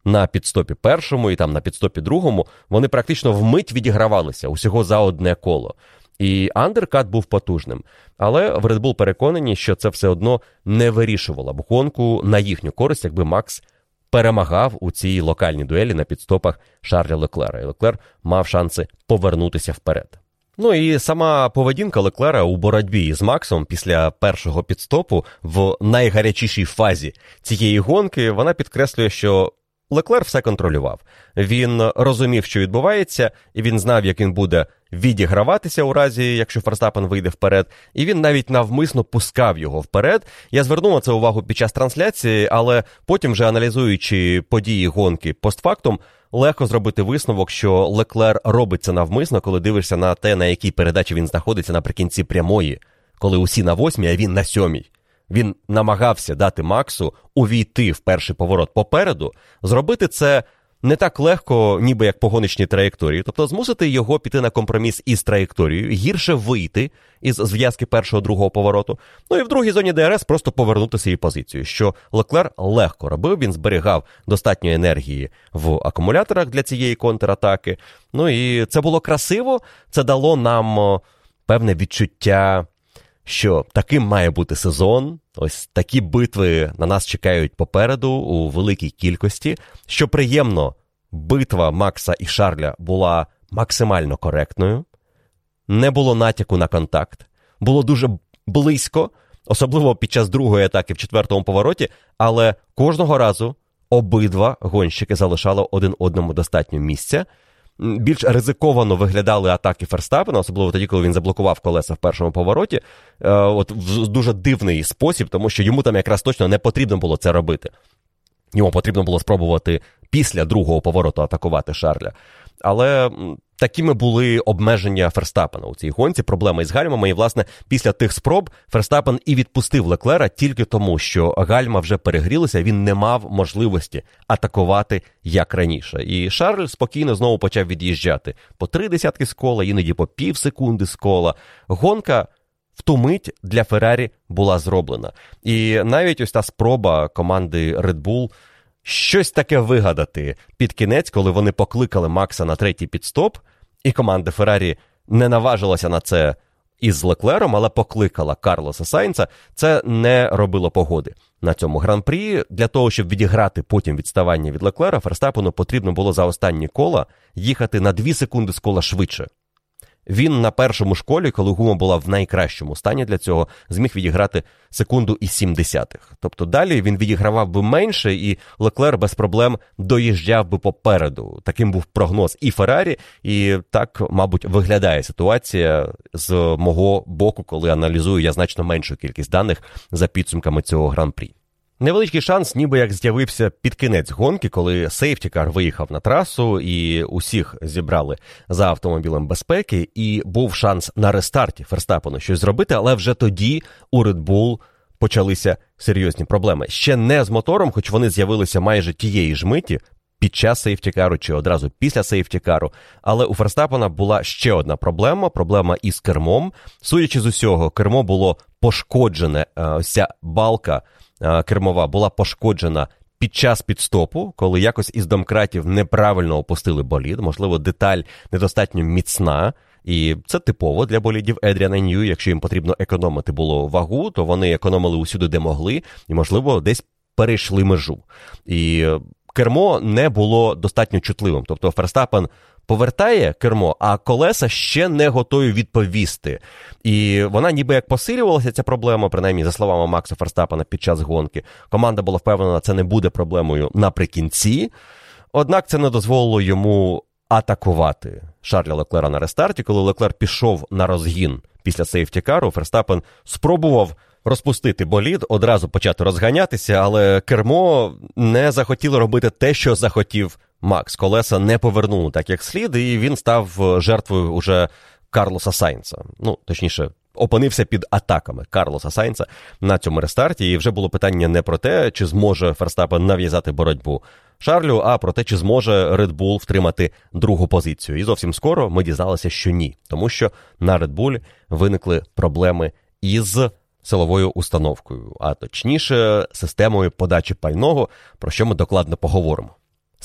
на пітстопі першому і там на пітстопі другому, вони практично вмить відігравалися усього за одне коло. І андеркат був потужним. Але в Red Bull переконані, що це все одно не вирішувало б гонку на їхню користь, якби Макс перемагав у цій локальній дуелі на підстопах Шарля Леклера. І Леклер мав шанси повернутися вперед. Ну і сама поведінка Леклера у боротьбі з Максом після першого підстопу в найгарячішій фазі цієї гонки вона підкреслює, що Леклер все контролював. Він розумів, що відбувається, і він знав, як він буде відіграватися у разі, якщо Ферстапен вийде вперед, і він навіть навмисно пускав його вперед. Я звернув на це увагу під час трансляції, але потім, вже аналізуючи події гонки постфактум, легко зробити висновок, що Леклер робить це навмисно, коли дивишся на те, на якій передачі він знаходиться наприкінці прямої, коли усі на восьмій, а він на сьомій. Він намагався дати Максу увійти в перший поворот попереду, зробити це не так легко, ніби як по гоночній траєкторії, тобто змусити його піти на компроміс із траєкторією, гірше вийти із зв'язки першого другого повороту. Ну і в другій зоні ДРС просто повернути свою позицію, що Леклер легко робив, він зберігав достатньо енергії в акумуляторах для цієї контратаки. Ну і це було красиво, це дало нам певне відчуття що таким має бути сезон. Ось такі битви на нас чекають попереду у великій кількості. Що приємно, битва Макса і Шарля була максимально коректною, не було натяку на контакт, було дуже близько, особливо під час другої атаки в четвертому повороті, але кожного разу обидва гонщики залишали один одному достатньо місця більш ризиковано виглядали атаки Ферстапена, особливо тоді, коли він заблокував колеса в першому повороті. Е, от в дуже дивний спосіб, тому що йому там якраз точно не потрібно було це робити. Йому потрібно було спробувати після другого повороту атакувати Шарля. Але такими були обмеження Ферстапена у цій гонці, проблеми із гальмами. І, власне, після тих спроб Ферстапен і відпустив Леклера тільки тому, що гальма вже перегрілися, він не мав можливості атакувати як раніше. І Шарль спокійно знову почав від'їжджати по три десятки з кола, іноді по пів секунди з кола. Гонка. В ту мить для Феррарі була зроблена. І навіть ось та спроба команди Red Bull щось таке вигадати під кінець, коли вони покликали Макса на третій підстоп, і команда Феррарі не наважилася на це із Леклером, але покликала Карлоса Сайнца, це не робило погоди на цьому гран-прі. Для того, щоб відіграти потім відставання від Леклера, Ферстапену потрібно було за останні кола їхати на 2 секунди з кола швидше. Він на першому школі, коли гума була в найкращому стані для цього, зміг відіграти секунду і сім десятих. Тобто далі він відігравав би менше, і Леклер без проблем доїжджав би попереду. Таким був прогноз і Феррарі, і так, мабуть, виглядає ситуація з мого боку, коли аналізую я значно меншу кількість даних за підсумками цього гран-прі. Невеличкий шанс, ніби як з'явився під кінець гонки, коли сейфтікар виїхав на трасу і усіх зібрали за автомобілем безпеки, і був шанс на рестарті Ферстапену щось зробити, але вже тоді у Red Bull почалися серйозні проблеми. Ще не з мотором, хоч вони з'явилися майже тієї ж миті. Під час сейфтікару чи одразу після сейфтікару, але у Ферстапена була ще одна проблема: проблема із кермом. Судячи з усього, кермо було пошкоджене, е, ось ця балка кермова була пошкоджена під час підстопу, коли якось із домкратів неправильно опустили болід, можливо, деталь недостатньо міцна. І це типово для болідів Едріана Нью. Якщо їм потрібно економити було вагу, то вони економили усюди, де могли, і, можливо, десь перейшли межу. І кермо не було достатньо чутливим. Тобто Ферстапен повертає кермо, а колеса ще не готові відповісти. І вона ніби як посилювалася ця проблема, принаймні, за словами Макса Ферстапена під час гонки. Команда була впевнена, це не буде проблемою наприкінці. Однак це не дозволило йому атакувати Шарля Леклера на рестарті. Коли Леклер пішов на розгін після сейфтікару, Ферстапен спробував. Розпустити болід, одразу почати розганятися, але кермо не захотіло робити те, що захотів Макс колеса не повернули так, як слід, і він став е, жертвою уже Карлоса Сайнца. Ну, точніше, опинився під атаками Карлоса Сайнца на цьому рестарті. І вже було питання не про те, чи зможе Ферстапен нав'язати боротьбу Шарлю, а про те, чи зможе Red Bull втримати другу позицію. І зовсім скоро ми дізналися, що ні, тому що на Red Bull виникли проблеми із. Силовою установкою, а точніше, системою подачі пального, про що ми докладно поговоримо.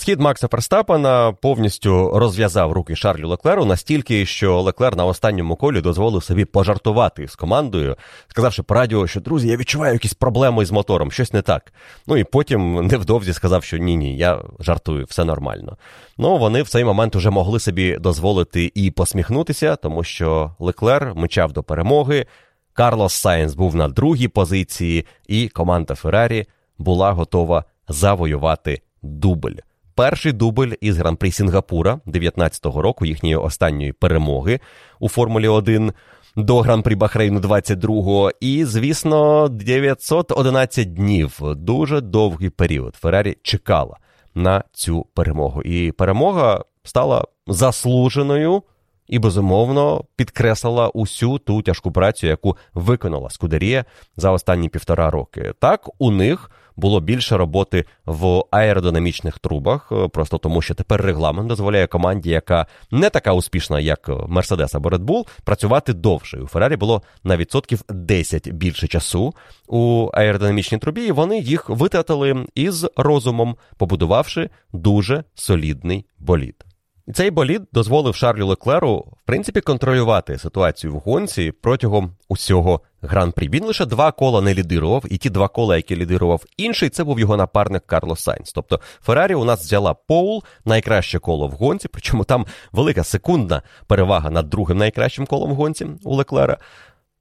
Схід Макса Ферстапена повністю розв'язав руки Шарлю Леклеру настільки, що Леклер на останньому колі дозволив собі пожартувати з командою, сказавши по радіо, що друзі, я відчуваю якісь проблеми з мотором, щось не так. Ну і потім невдовзі сказав, що ні, ні, я жартую, все нормально. Ну вони в цей момент уже могли собі дозволити і посміхнутися, тому що Леклер мчав до перемоги. Карлос Сайнс був на другій позиції, і команда Феррарі була готова завоювати дубль перший дубль із гран-прі Сінгапура 19-го року, їхньої останньої перемоги у Формулі 1 до гран-прі Бахрейну 22-го. І, звісно, 911 днів дуже довгий період. Феррарі чекала на цю перемогу. І перемога стала заслуженою. І безумовно підкреслила усю ту тяжку працю, яку виконала Скудерія за останні півтора роки. Так у них було більше роботи в аеродинамічних трубах, е, просто тому що тепер регламент дозволяє команді, яка не така успішна, як Мерседес або Red Bull, працювати довше. У Феррарі було на відсотків 10 більше часу у аеродинамічній трубі, і вони їх витратили із розумом, побудувавши дуже солідний болід. І цей болід дозволив Шарлю Леклеру, в принципі, контролювати ситуацію в гонці протягом усього гран-прі. Він лише два кола не лідирував, і ті два кола, які лідирував інший, це був його напарник Карлос Сайнс. Тобто Феррарі у нас взяла Поул, найкраще коло в гонці, причому там велика секундна перевага над другим найкращим колом в гонці у Леклера.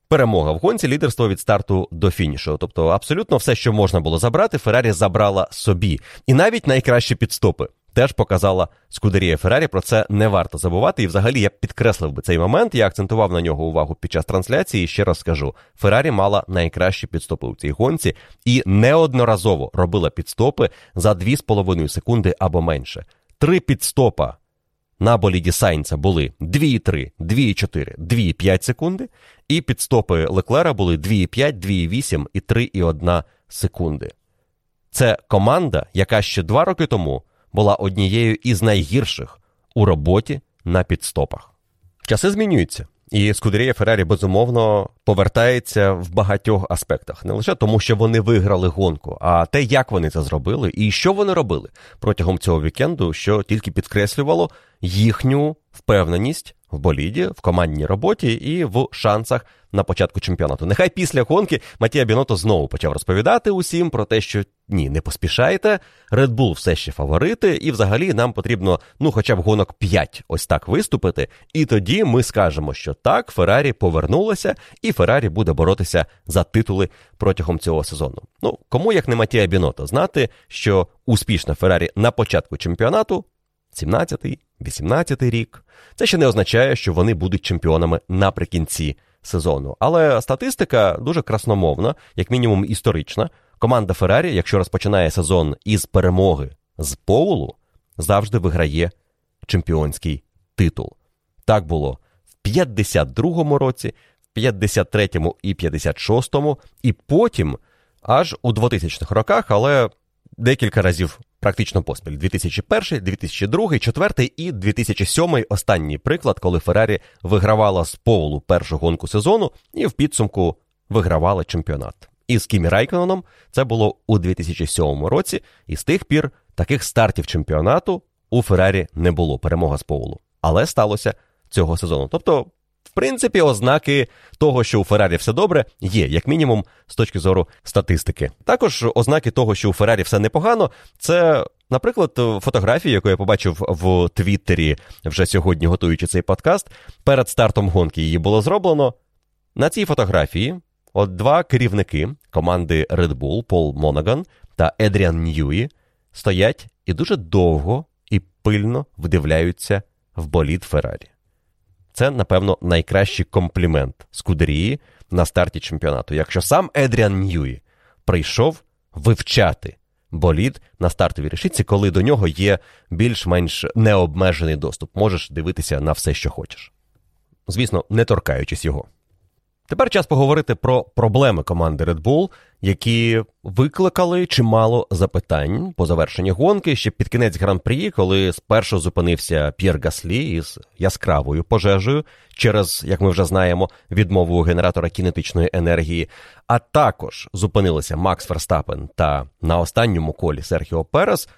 Перемога в гонці, лідерство від старту до фінішу. Тобто, абсолютно все, що можна було забрати, Феррарі забрала собі. І навіть найкращі підстопи теж показала Скудерія Феррарі. Про це не варто забувати. І взагалі я підкреслив би цей момент. Я акцентував на нього увагу під час трансляції. І ще раз скажу: Феррарі мала найкращі підстопи у цій гонці і неодноразово робила підстопи за 2,5 секунди або менше. Три підстопа на боліді Сайнца були 2,3, 2,4, 2,5 секунди, і підстопи Леклера були 2,5, 2,8 і 3,1 секунди. Це команда, яка ще два роки тому була однією із найгірших у роботі на підстопах. Часи змінюються. І Скудерія Феррарі, безумовно, повертається в багатьох аспектах. Не лише тому, що вони виграли гонку, а те, як вони це зробили, і що вони робили протягом цього вікенду, що тільки підкреслювало їхню впевненість в боліді, в командній роботі і в шансах на початку чемпіонату. Нехай після гонки Матія Біното знову почав розповідати усім про те, що ні, не поспішайте, Red Bull все ще фаворити, і взагалі нам потрібно, ну, хоча б гонок 5 ось так виступити. І тоді ми скажемо, що так, Феррарі повернулася, і Феррарі буде боротися за титули протягом цього сезону. Ну, кому як не Матія Біното знати, що успішна Феррарі на початку чемпіонату 17-й, 18-й рік. Це ще не означає, що вони будуть чемпіонами наприкінці сезону. Але статистика дуже красномовна, як мінімум історична. Команда Феррарі, якщо розпочинає сезон із перемоги з Поулу, завжди виграє чемпіонський титул. Так було в 52-му році, в 53-му і 56-му, і потім аж у 2000-х роках, але декілька разів практично поспіль: 2001, 2002, 2004 і 2007 останній приклад, коли Феррарі вигравала з Поулу першу гонку сезону і в підсумку вигравала чемпіонат. І з Кімі Райкононом це було у 2007 році, і з тих пір таких стартів чемпіонату у Феррарі не було перемога з Поулу. Але сталося цього сезону. Тобто в принципі, ознаки того, що у Феррарі все добре, є, як мінімум, з точки зору статистики. Також ознаки того, що у Феррарі все непогано, це, наприклад, фотографія, яку я побачив в Твіттері вже сьогодні, готуючи цей подкаст. Перед стартом гонки її було зроблено. На цій фотографії от два керівники команди Red Bull, Пол Монаган та Едріан Ньюї, стоять і дуже довго і пильно вдивляються в болід Феррарі. Це, напевно, найкращий комплімент Скудерії на старті чемпіонату. Якщо сам Едріан Ньюї прийшов вивчати болід на стартовій решітці, коли до нього є більш-менш необмежений доступ, можеш дивитися на все, що хочеш. Звісно, не торкаючись його. Тепер час поговорити про проблеми команди Red Bull, які викликали чимало запитань по завершенні гонки ще під кінець гран-прі, коли спершу зупинився П'єр Гаслі із яскравою пожежею через, як ми вже знаємо, відмову генератора кінетичної енергії. А також зупинилися Макс Ферстапен та на останньому колі Серхіо Перес.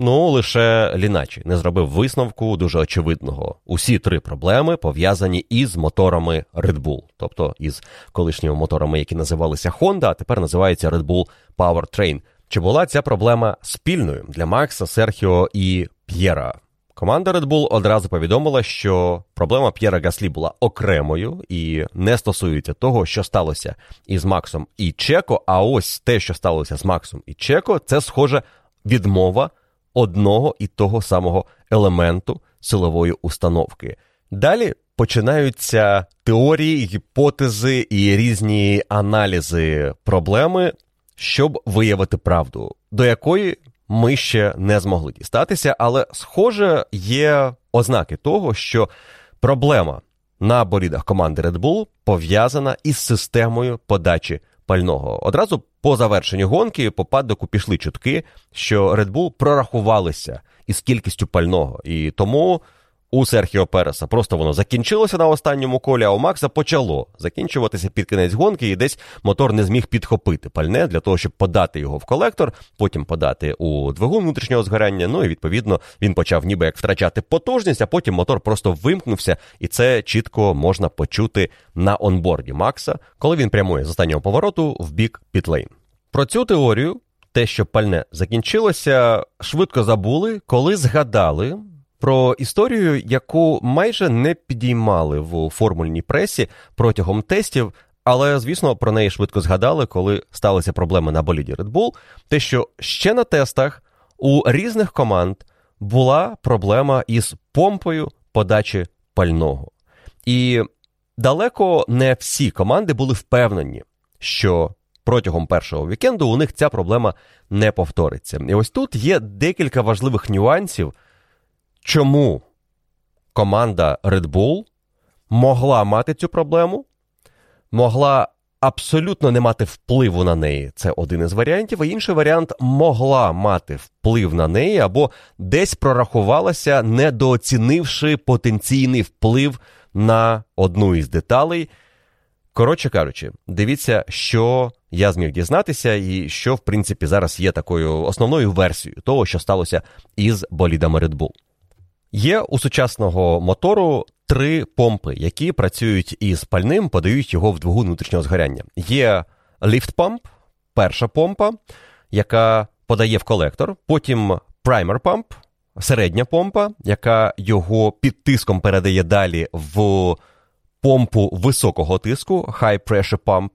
Ну, лише Ліначі не зробив висновку дуже очевидного. Усі три проблеми пов'язані із моторами Red Bull, тобто із колишніми моторами, які називалися Honda, а тепер називаються Red Bull Powertrain. Чи була ця проблема спільною для Макса, Серхіо і П'єра? Команда Red Bull одразу повідомила, що проблема П'єра Гаслі була окремою і не стосується того, що сталося із Максом і Чеко. А ось те, що сталося з Максом і Чеко, це схоже відмова одного і того самого елементу силової установки. Далі починаються теорії, гіпотези і різні аналізи проблеми, щоб виявити правду, до якої ми ще не змогли дістатися, але, схоже, є ознаки того, що проблема на болідах команди Red Bull пов'язана із системою подачі пального. Одразу по завершенню гонки по паддоку пішли чутки, що Red Bull прорахувалися із кількістю пального, і тому у Серхіо Переса просто воно закінчилося на останньому колі, а у Макса почало закінчуватися під кінець гонки, і десь мотор не зміг підхопити пальне для того, щоб подати його в колектор, потім подати у двигун внутрішнього згорання. Ну і відповідно він почав ніби як втрачати потужність, а потім мотор просто вимкнувся, і це чітко можна почути на онборді Макса, коли він прямує з останнього повороту в бік Пітлейн. Про цю теорію. Те, що пальне закінчилося, швидко забули, коли згадали про історію, яку майже не підіймали в формульній пресі протягом тестів. Але, звісно, про неї швидко згадали, коли сталися проблеми на боліді Red Bull, те, що ще на тестах у різних команд була проблема із помпою подачі пального. І далеко не всі команди були впевнені, що протягом першого вікенду у них ця проблема не повториться. І ось тут є декілька важливих нюансів чому команда Red Bull могла мати цю проблему, могла абсолютно не мати впливу на неї. Це один із варіантів. А інший варіант могла мати вплив на неї або десь прорахувалася, недооцінивши потенційний вплив на одну із деталей. Коротше кажучи, дивіться, що я зміг дізнатися, і що, в принципі, зараз є такою основною версією того, що сталося із болідами Red Bull. Є у сучасного мотору три помпи, які працюють із пальним, подають його в двигун внутрішнього згоряння. Є ліфт-памп, перша помпа, яка подає в колектор, потім праймер-памп, середня помпа, яка його під тиском передає далі в помпу високого тиску, high pressure pump,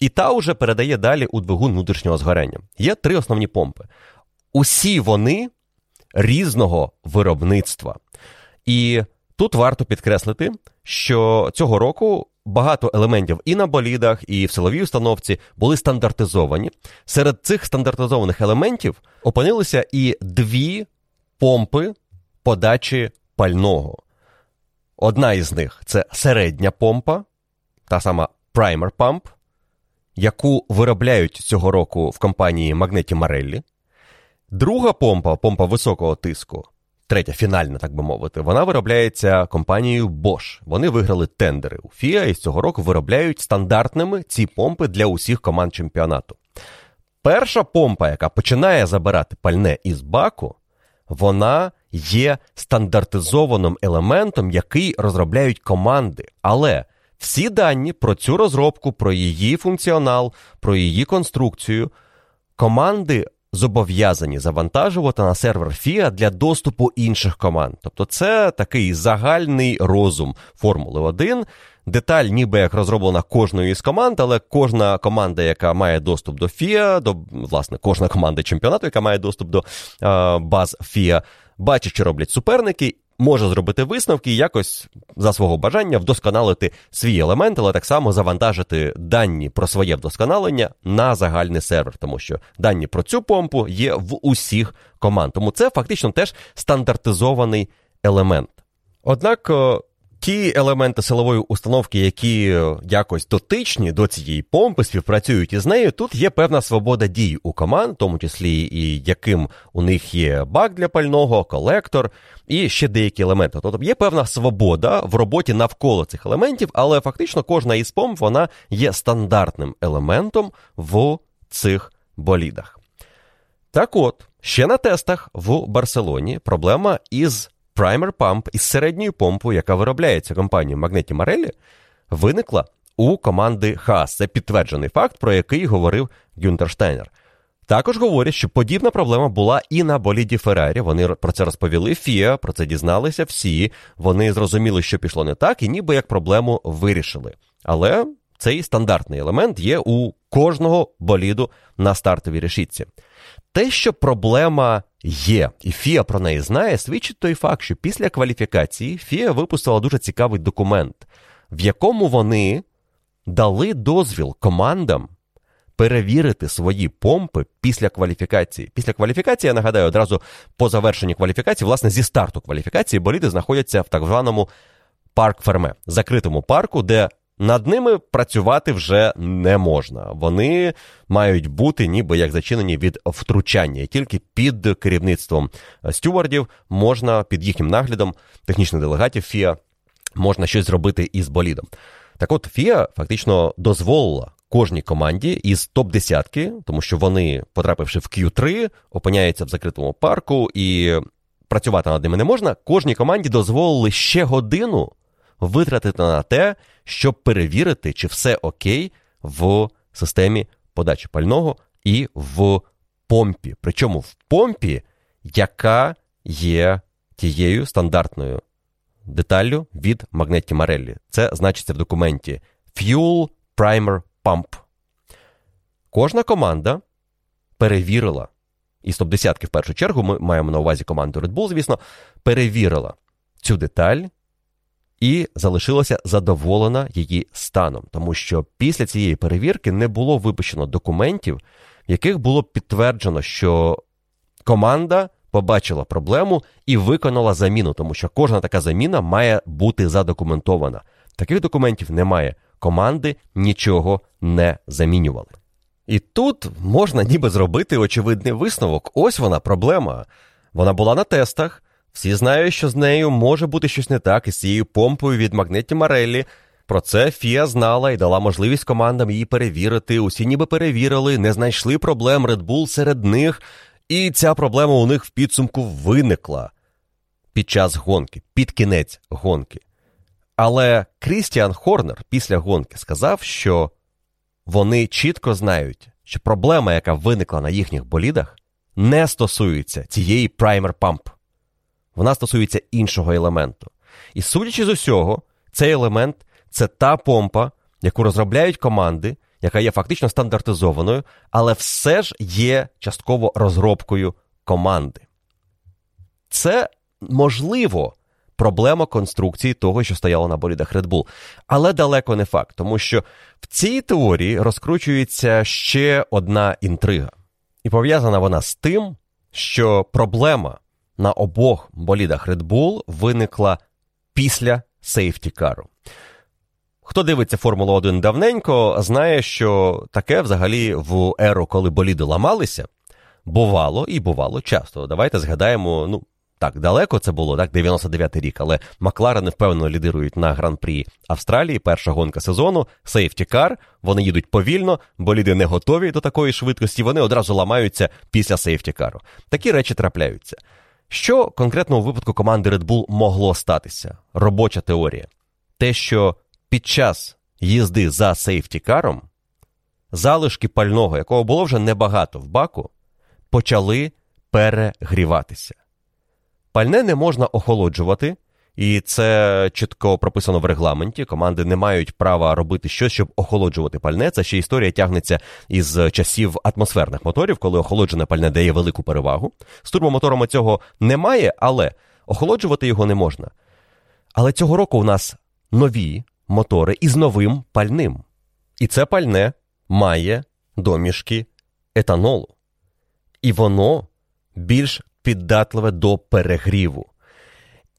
і та вже передає далі у двигун внутрішнього згоряння. Є три основні помпи. Усі вони різного виробництва. І тут варто підкреслити, що цього року багато елементів і на болідах, і в силовій установці були стандартизовані. Серед цих стандартизованих елементів опинилися і дві помпи подачі пального. Одна із них це середня помпа, та сама Primer Pump, яку виробляють цього року в компанії Магнеті Мареллі. Друга помпа, помпа високого тиску, третя фінальна, так би мовити, вона виробляється компанією Bosch. Вони виграли тендери у FIA і з цього року виробляють стандартними ці помпи для усіх команд чемпіонату. Перша помпа, яка починає забирати пальне із баку, вона є стандартизованим елементом, який розробляють команди. Але всі дані про цю розробку, про її функціонал, про її конструкцію, команди зобов'язані завантажувати на сервер FIA для доступу інших команд. Тобто, це такий загальний розум Формули 1. Деталь, ніби як розроблена кожною із команд, але кожна команда, яка має доступ до FIA, до власне кожна команда чемпіонату, яка має доступ до е, баз FIA, бачить, що роблять суперники, може зробити висновки і якось за свого бажання вдосконалити свій елемент, але так само завантажити дані про своє вдосконалення на загальний сервер, тому що дані про цю помпу є в усіх команд. Тому це фактично теж стандартизований елемент. Однак Ті елементи силової установки, які е, якось дотичні до цієї помпи, співпрацюють із нею. Тут є певна свобода дій у команд, в тому числі і яким у них є бак для пального, колектор і ще деякі елементи. Тобто є певна свобода в роботі навколо цих елементів, але фактично кожна із помп вона є стандартним елементом в цих болідах. Так от, ще на тестах в Барселоні проблема із Primer Pump із середньою помпою, яка виробляється компанією Магнеті Марелі, виникла у команди Хас. Це підтверджений факт, про який говорив Гюнтер Штайнер. Також говорять, що подібна проблема була і на боліді Феррарі. Вони про це розповіли Фіа, про це дізналися всі. Вони зрозуміли, що пішло не так, і ніби як проблему вирішили. Але цей стандартний елемент є у кожного боліду на стартовій решітці. Те, що проблема є, і Фіа про неї знає, свідчить той факт, що після кваліфікації Фіа випустила дуже цікавий документ, в якому вони дали дозвіл командам перевірити свої помпи після кваліфікації. Після кваліфікації, я нагадаю, одразу по завершенні кваліфікації, власне, зі старту кваліфікації, боліди знаходяться в так званому парк Ферме, закритому парку, де над ними працювати вже не можна. Вони мають бути ніби як зачинені від втручання, і тільки під керівництвом стювардів можна під їхнім наглядом технічних делегатів ФІА можна щось зробити із болідом. Так от ФІА фактично дозволила кожній команді із топ-десятки, тому що вони, потрапивши в Q3, опиняються в закритому парку і працювати над ними не можна. Кожній команді дозволили ще годину витратити на те, щоб перевірити, чи все окей в системі подачі пального і в помпі. Причому в помпі, яка є тією стандартною деталлю від Магнетті Мареллі. Це значиться в документі Fuel Primer Pump. Кожна команда перевірила, і з топ-10 в першу чергу ми маємо на увазі команду Red Bull, звісно, перевірила цю деталь і залишилася задоволена її станом, тому що після цієї перевірки не було випущено документів, в яких було підтверджено, що команда побачила проблему і виконала заміну, тому що кожна така заміна має бути задокументована. Таких документів немає. Команди нічого не замінювали. І тут можна ніби зробити очевидний висновок. Ось вона проблема. Вона була на тестах. Всі знають, що з нею може бути щось не так із цією помпою від магнеті Мареллі. Про це Фіа знала і дала можливість командам її перевірити. Усі ніби перевірили, не знайшли проблем Red Bull серед них, і ця проблема у них в підсумку виникла під час гонки, під кінець гонки. Але Крістіан Хорнер після гонки сказав, що вони чітко знають, що проблема, яка виникла на їхніх болідах, не стосується цієї праймер памп. Вона стосується іншого елементу. І судячи з усього, цей елемент це та помпа, яку розробляють команди, яка є фактично стандартизованою, але все ж є частково розробкою команди. Це можливо проблема конструкції того, що стояло на болідах Red Bull. Але далеко не факт, тому що в цій теорії розкручується ще одна інтрига. І пов'язана вона з тим, що проблема на обох болідах Red Bull виникла після сейфтікару. Хто дивиться Формулу 1 давненько, знає, що таке взагалі в еру, коли боліди ламалися, бувало і бувало часто. Давайте згадаємо, ну. Так, далеко це було, так, 99-й рік, але Макларени впевнено лідирують на гран-прі Австралії, перша гонка сезону, сейфтікар, вони їдуть повільно, боліди не готові до такої швидкості, вони одразу ламаються після сейфтікару. Такі речі трапляються. Що конкретно у випадку команди Red Bull могло статися? Робоча теорія. Те, що під час їзди за сейфтікаром залишки пального, якого було вже небагато в баку, почали перегріватися. Пальне не можна охолоджувати, і це чітко прописано в регламенті. Команди не мають права робити щось, щоб охолоджувати пальне. Це ще історія тягнеться із часів атмосферних моторів, коли охолоджене пальне дає велику перевагу. З турбомоторами цього немає, але охолоджувати його не можна. Але цього року у нас нові мотори із новим пальним. І це пальне має домішки етанолу. І воно більш піддатливе до перегріву.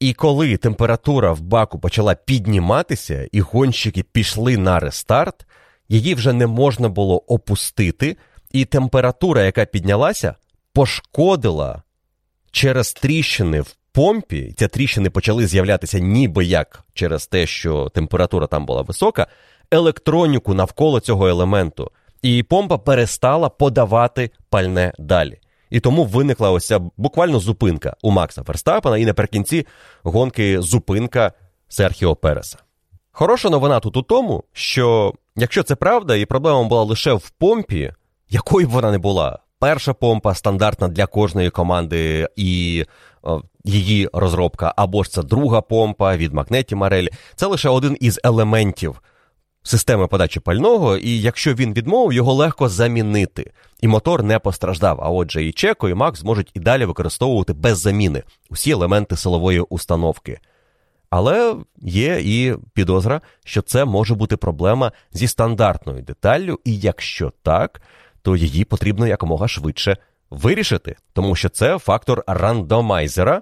І коли температура в баку почала підніматися, і гонщики пішли на рестарт, її вже не можна було опустити, і температура, яка піднялася, пошкодила через тріщини в помпі. Ці тріщини почали з'являтися ніби як через те, що температура там була висока, електроніку навколо цього елементу. І помпа перестала подавати пальне далі. І тому виникла ось ця буквально зупинка у Макса Ферстапена і наприкінці гонки зупинка Серхіо Переса. Хороша новина тут у тому, що якщо це правда, і проблема була лише в помпі, якою б вона не була, перша помпа стандартна для кожної команди і о, її розробка, або ж це друга помпа від Магнеті Марелі, це лише один із елементів системи подачі пального, і якщо він відмовив, його легко замінити. І мотор не постраждав. А отже, і Чеко, і Макс зможуть і далі використовувати без заміни усі елементи силової установки. Але є і підозра, що це може бути проблема зі стандартною деталлю, і якщо так, то її потрібно якомога швидше вирішити, тому що це фактор рандомайзера,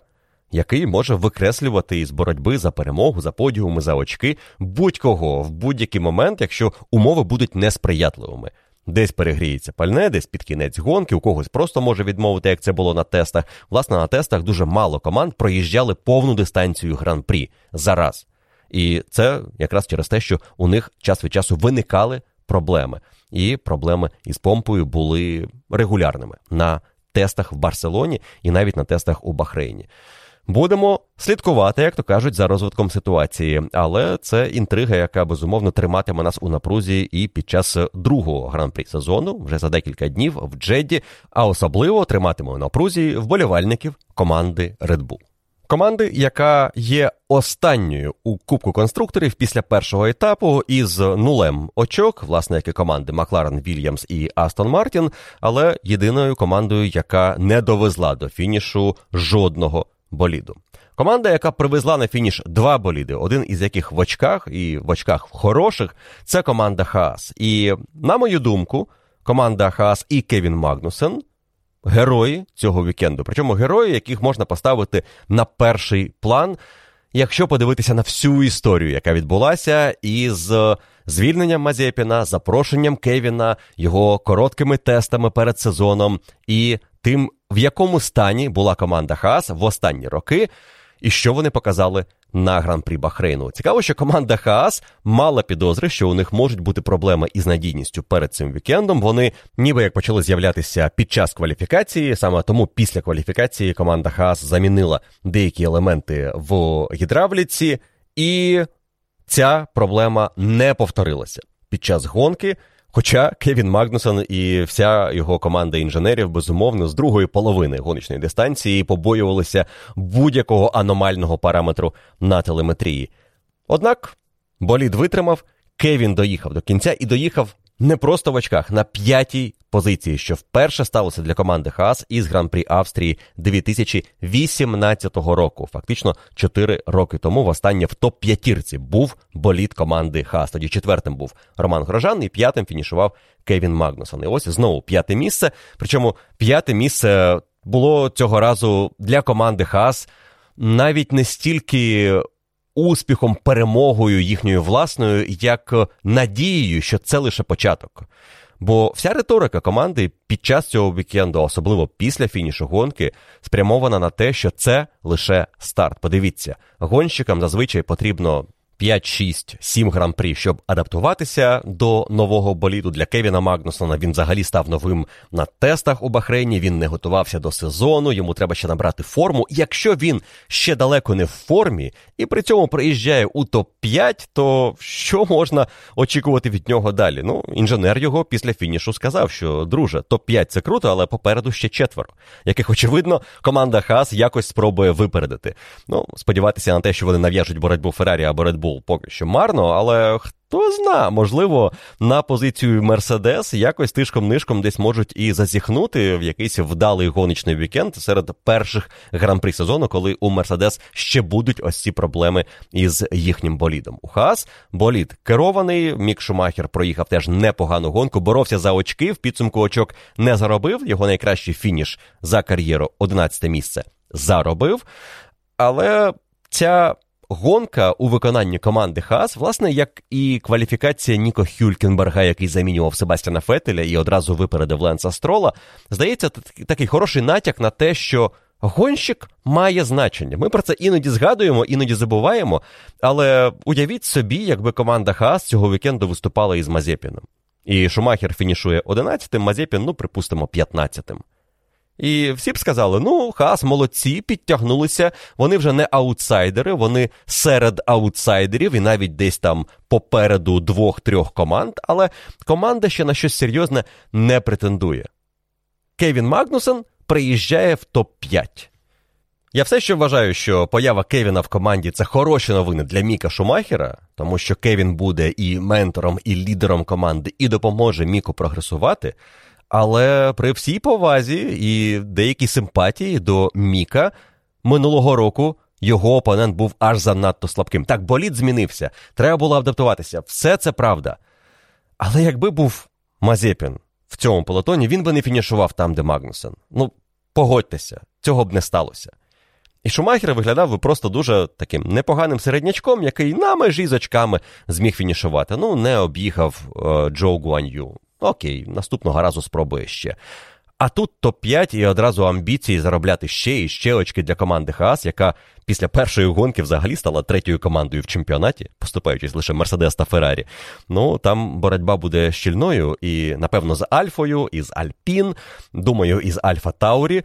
який може викреслювати із боротьби за перемогу, за подіуми, за очки будь-кого в будь-який момент, якщо умови будуть несприятливими. Десь перегріється пальне, десь під кінець гонки, у когось просто може відмовити, як це було на тестах. Власне, на тестах дуже мало команд проїжджали повну дистанцію гран-прі зараз. І це якраз через те, що у них час від часу виникали проблеми. І проблеми із помпою були регулярними на тестах в Барселоні і навіть на тестах у Бахрейні. Будемо слідкувати, як то кажуть, за розвитком ситуації, але це інтрига, яка безумовно триматиме нас у напрузі і під час другого гран-прі сезону, вже за декілька днів в Джедді, а особливо триматиме у напрузі вболівальників команди Red Bull. Команди, яка є останньою у Кубку конструкторів після першого етапу із нулем очок, власне, як і команди Макларен, Вільямс і Астон Мартін, але єдиною командою, яка не довезла до фінішу жодного боліду. Команда, яка привезла на фініш два боліди, один із яких в очках, і в очках хороших, це команда Хаас. І, на мою думку, команда Хаас і Кевін Магнусен герої цього вікенду. Причому герої, яких можна поставити на перший план, якщо подивитися на всю історію, яка відбулася, із звільненням Мазепіна, запрошенням Кевіна, його короткими тестами перед сезоном і тим, в якому стані була команда Хас в останні роки, і що вони показали на гран-прі Бахрейну. Цікаво, що команда Хаас мала підозри, що у них можуть бути проблеми із надійністю перед цим вікендом. Вони ніби як почали з'являтися під час кваліфікації. Саме тому після кваліфікації команда Хаас замінила деякі елементи в гідравліці, і ця проблема не повторилася під час гонки. Хоча Кевін Магнусон і вся його команда інженерів, безумовно, з другої половини гоночної дистанції побоювалися будь-якого аномального параметру на телеметрії. Однак болід витримав, Кевін доїхав до кінця і доїхав не просто в очках на п'ятій позиції, що вперше сталося для команди Хас із гран-прі Австрії 2018 року. Фактично 4 роки тому востаннє в топ-п'ятірці був боліт команди Хас. Тоді четвертим був Роман Грожан, і п'ятим фінішував Кевін Магнусон. І ось знову п'яте місце. Причому п'яте місце було цього разу для команди Хас навіть не стільки успіхом, перемогою їхньою власною, як надією, що це лише початок. Бо вся риторика команди під час цього вікенду, особливо після фінішу гонки, спрямована на те, що це лише старт. Подивіться, гонщикам зазвичай потрібно 5, 6, 7 гран-прі, щоб адаптуватися до нового боліду для Кевіна Магнусона. Він взагалі став новим на тестах у Бахрейні. Він не готувався до сезону. Йому треба ще набрати форму. Якщо він ще далеко не в формі і при цьому приїжджає у топ-5, то що можна очікувати від нього далі? Ну, інженер його після фінішу сказав, що друже, топ-5 це круто, але попереду ще четверо, яких очевидно команда Хас якось спробує випередити. Ну, сподіватися на те, що вони нав'яжуть боротьбу Феррарі або Red Bull поки що марно, але хто зна, можливо, на позицію Мерседес якось тишком-нишком десь можуть і зазіхнути в якийсь вдалий гоночний вікенд серед перших гран-при сезону, коли у Мерседес ще будуть ось ці проблеми із їхнім болідом. У Хас болід керований. Мік Шумахер проїхав теж непогану гонку, боровся за очки. В підсумку очок не заробив. Його найкращий фініш за кар'єру 11 місце заробив. Але ця Гонка у виконанні команди Хас, власне, як і кваліфікація Ніко Хюлькенберга, який замінював Себастьяна Фетеля і одразу випередив Ленса Строла, здається, такий хороший натяк на те, що гонщик має значення. Ми про це іноді згадуємо, іноді забуваємо. Але уявіть собі, якби команда Хас цього вікенду виступала із Мазепіном. І Шумахер фінішує 11-тим, Мазепін, ну, припустимо, 15-тим. І всі б сказали: ну, хас, молодці, підтягнулися. Вони вже не аутсайдери, вони серед аутсайдерів і навіть десь там попереду двох-трьох команд, але команда ще на щось серйозне не претендує. Кевін Магнусен приїжджає в топ-5. Я все ще вважаю, що поява Кевіна в команді це хороші новини для Міка Шумахера, тому що Кевін буде і ментором, і лідером команди, і допоможе Міку прогресувати. Але при всій повазі і деякій симпатії до Міка минулого року його опонент був аж занадто слабким. Так, болід змінився, треба було адаптуватися. Все це правда. Але якби був Мазепін в цьому пелотоні, він би не фінішував там, де Магнусен. Ну, погодьтеся, цього б не сталося. І Шумахер виглядав би просто дуже таким непоганим середнячком, який на межі з очками зміг фінішувати. Ну, не об'їхав е, Джо Гуан'ю. Окей, наступного разу спробує ще. А тут топ-5 і одразу амбіції заробляти ще і ще очки для команди Хаас, яка після першої гонки взагалі стала третьою командою в чемпіонаті, поступаючись лише Мерседес та Феррарі. Ну там боротьба буде щільною, і напевно з Альфою, і з Альпін, думаю, і з Альфа Таурі.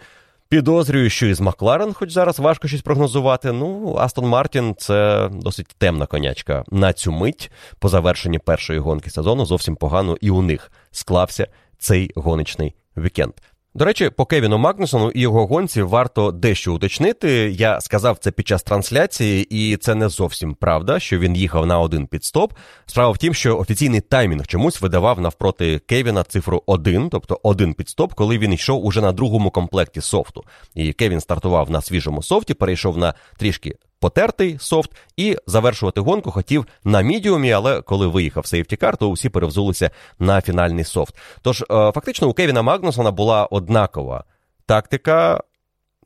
Підозрюю, що із Макларен, хоч зараз важко щось прогнозувати. Ну, Астон Мартін це досить темна конячка. На цю мить по завершенні першої гонки сезону зовсім погано і у них склався цей гоночний вікенд. До речі, по Кевіну Магнусону і його гонці варто дещо уточнити. Я сказав це під час трансляції, і це не зовсім правда, що він їхав на один підстоп. Справа в тім, що офіційний таймінг чомусь видавав навпроти Кевіна цифру 1, тобто один підстоп, коли він йшов уже на другому комплекті софту. І Кевін стартував на свіжому софті, перейшов на трішки потертий софт і завершувати гонку хотів на мідіумі, але коли виїхав сейфтікар, то усі перевзулися на фінальний софт. Тож, е, фактично, у Кевіна Магнусона була однакова тактика.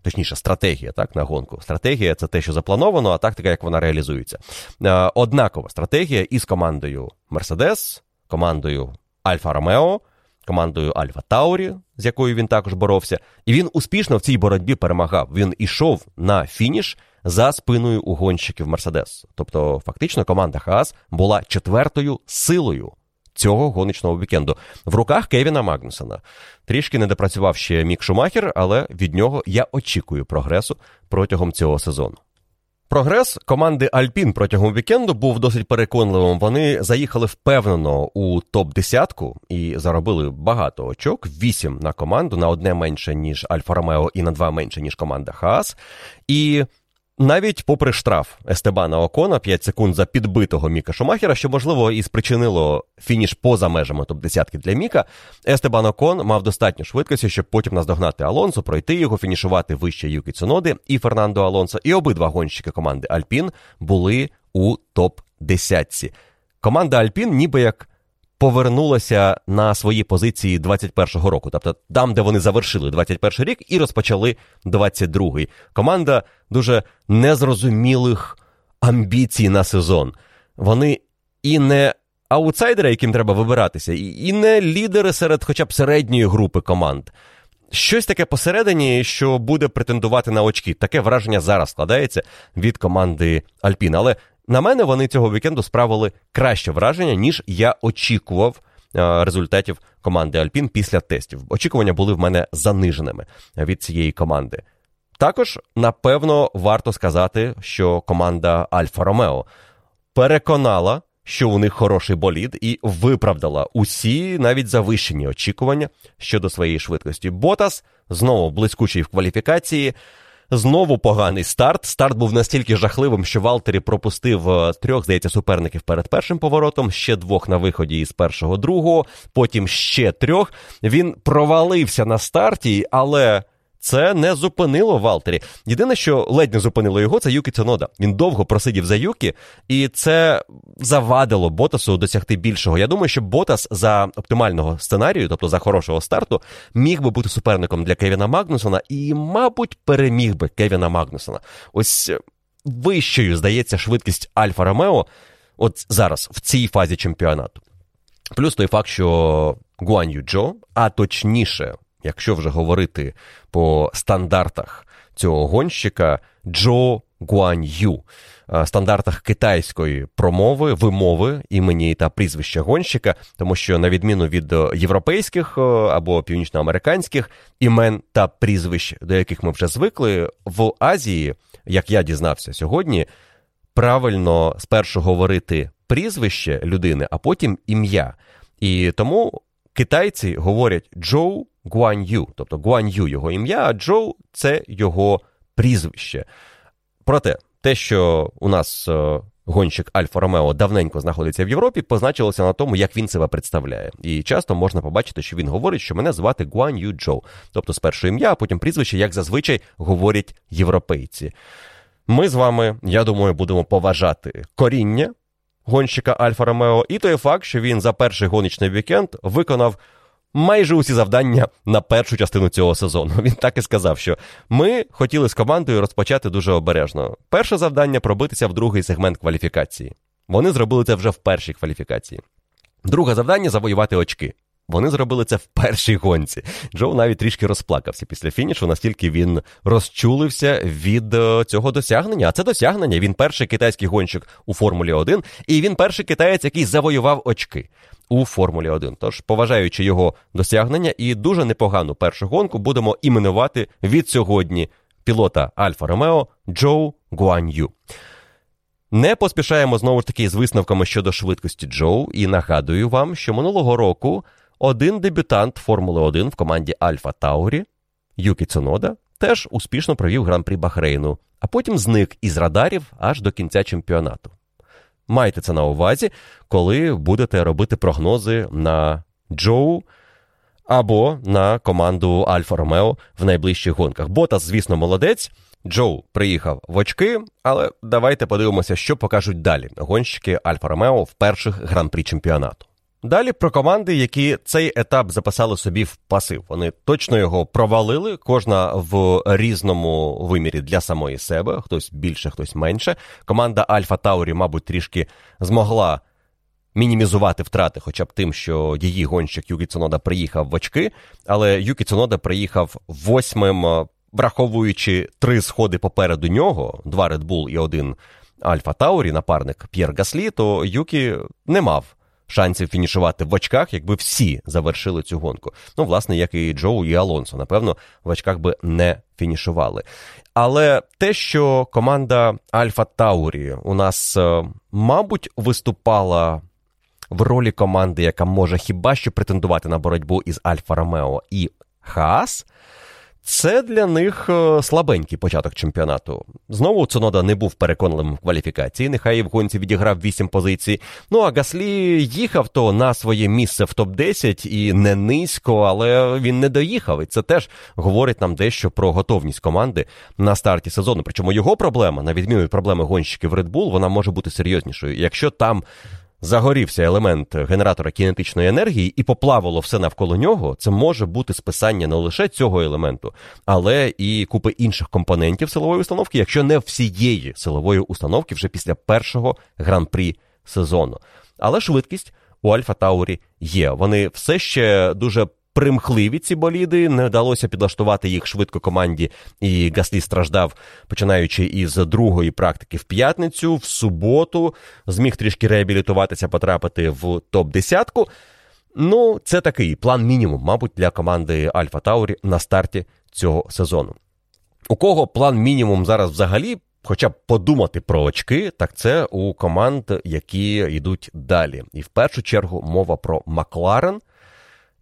Точніше, стратегія, так, на гонку. Стратегія це те, що заплановано, а тактика, як вона реалізується. Е, однакова стратегія із командою Мерседес, командою Альфа Ромео, командою Альфа Таурі, з якою він також боровся. І він успішно в цій боротьбі перемагав. Він ішов на фініш за спиною гонщиків Мерседес. Тобто, фактично, команда Хаас була четвертою силою. Цього гоночного вікенду в руках Кевіна Магнусона. Трішки не допрацював ще Мік Шумахер, але від нього я очікую прогресу протягом цього сезону. Прогрес команди Альпін протягом вікенду був досить переконливим. Вони заїхали впевнено у топ-10 і заробили багато очок: вісім на команду на одне менше ніж Альфа Ромео і на два менше ніж команда Хаас. І навіть попри штраф Естебана Окона 5 секунд за підбитого Міка Шумахера, що можливо і спричинило фініш поза межами топ-10 для Міка, Естебан Окон мав достатньо швидкості, щоб потім наздогнати Алонсо, пройти його, фінішувати вище Юкі Цуноди і Фернандо Алонсо. І обидва гонщики команди Альпін були у топ-10. Команда Альпін, ніби як повернулася на свої позиції 21-го року, тобто там, де вони завершили 21-й рік і розпочали 22-й. Команда дуже незрозумілих амбіцій на сезон. Вони і не аутсайдери, яким треба вибиратися, і не лідери серед хоча б середньої групи команд. Щось таке посередині, що буде претендувати на очки. Таке враження зараз складається від команди Альпін. Але на мене вони цього вікенду справили краще враження, ніж я очікував е, результатів команди Альпін після тестів. Очікування були в мене заниженими від цієї команди. Також, напевно, варто сказати, що команда Альфа Ромео переконала, що у них хороший болід, і виправдала усі навіть завищені очікування щодо своєї швидкості. Ботас знову блискучий в кваліфікації. Знову поганий старт. Старт був настільки жахливим, що Валтері пропустив е, трьох, здається, суперників перед першим поворотом, ще двох на виході із першого другого, потім ще трьох. Він провалився на старті, але це не зупинило Валтері. Єдине, що ледь не зупинило його, це Юкі Цунода. Він довго просидів за Юкі, і це завадило Ботасу досягти більшого. Я думаю, що Ботас за оптимального сценарію, тобто за хорошого старту, міг би бути суперником для Кевіна Магнусона і, мабуть, переміг би Кевіна Магнусона. Ось вищою здається швидкість Альфа Ромео, от зараз, в цій фазі чемпіонату. Плюс той факт, що Гуан Юджо, а точніше якщо вже говорити по стандартах цього гонщика, Джо Гуань Ю, стандартах китайської промови, вимови імені та прізвища гонщика, тому що, на відміну від європейських або північноамериканських імен та прізвищ, до яких ми вже звикли, в Азії, як я дізнався сьогодні, правильно спершу говорити прізвище людини, а потім ім'я. І тому китайці говорять Джоу Гуань Ю, тобто Гуань Ю його ім'я, а Джоу це його прізвище. Проте, те, що у нас е, гонщик Альфа Ромео давненько знаходиться в Європі, позначилося на тому, як він себе представляє. І часто можна побачити, що він говорить, що мене звати Гуань Ю Джоу, тобто спершу ім'я, а потім прізвище, як зазвичай говорять європейці. Ми з вами, я думаю, будемо поважати коріння гонщика Альфа Ромео і той факт, що він за перший гоночний вікенд виконав майже усі завдання на першу частину цього сезону. Він так і сказав, що ми хотіли з командою розпочати дуже обережно. Перше завдання пробитися в другий сегмент кваліфікації. Вони зробили це вже в першій кваліфікації. Друге завдання завоювати очки. Вони зробили це в першій гонці. Джоу навіть трішки розплакався після фінішу, настільки він розчулився від е, цього досягнення. А це досягнення. Він перший китайський гонщик у Формулі 1, і він перший китаєць, який завоював очки у Формулі 1. Тож, поважаючи його досягнення і дуже непогану першу гонку, будемо іменувати від сьогодні пілота Альфа Ромео Джоу Гуан'ю. Не поспішаємо знову ж таки з висновками щодо швидкості Джоу, і нагадую вам, що минулого року один дебютант Формули 1 в команді Альфа Таурі Юкі Цунода теж успішно провів гран-прі Бахрейну, а потім зник із радарів аж до кінця чемпіонату. Майте це на увазі, коли будете робити прогнози на Джоу або на команду Альфа Ромео в найближчих гонках. Ботас, звісно, молодець. Джоу приїхав в очки, але давайте подивимося, що покажуть далі гонщики Альфа Ромео в перших гран-прі чемпіонату. Далі про команди, які цей етап записали собі в пасив. Вони точно його провалили, кожна в різному вимірі для самої себе, хтось більше, хтось менше. Команда Альфа Таурі, мабуть, трішки змогла мінімізувати втрати, хоча б тим, що її гонщик Юкі Цунода приїхав в очки, але Юкі Цунода приїхав восьмим, е, враховуючи три сходи попереду нього: два Red Bull і один Альфа Таурі, напарник П'єр Гаслі, то Юкі не мав. Шансів фінішувати в очках, якби всі завершили цю гонку. Ну, власне, як і Джоу і Алонсо, напевно, в очках би не фінішували. Але те, що команда Альфа Таурі у нас, е, мабуть, виступала в ролі команди, яка може хіба що претендувати на боротьбу із Альфа Ромео і Хаас, це для них е, слабенький початок чемпіонату. Знову Цунода не був переконливим в кваліфікації, нехай в гонці відіграв 8 позицій. Ну а Гаслі їхав то на своє місце в топ-10 і не низько, але він не доїхав. І це теж говорить нам дещо про готовність команди на старті сезону. Причому його проблема, на відміну від проблеми гонщиків Red Bull, вона може бути серйознішою. Якщо там загорівся елемент генератора кінетичної енергії і поплавало все навколо нього, це може бути списання не лише цього елементу, але і купи інших компонентів силової установки, якщо не всієї силової установки вже після першого гран-прі сезону. Але швидкість у Альфа Таурі є. Вони все ще дуже примхливі ці боліди, не вдалося підлаштувати їх швидко команді, і Гаслі страждав, починаючи із другої практики в п'ятницю, в суботу, зміг трішки реабілітуватися, потрапити в топ-десятку. Ну, це такий план мінімум, мабуть, для команди Альфа Таурі на старті цього сезону. У кого план мінімум зараз взагалі? Хоча б подумати про очки, так це у команд, які йдуть далі. І в першу чергу мова про Макларен,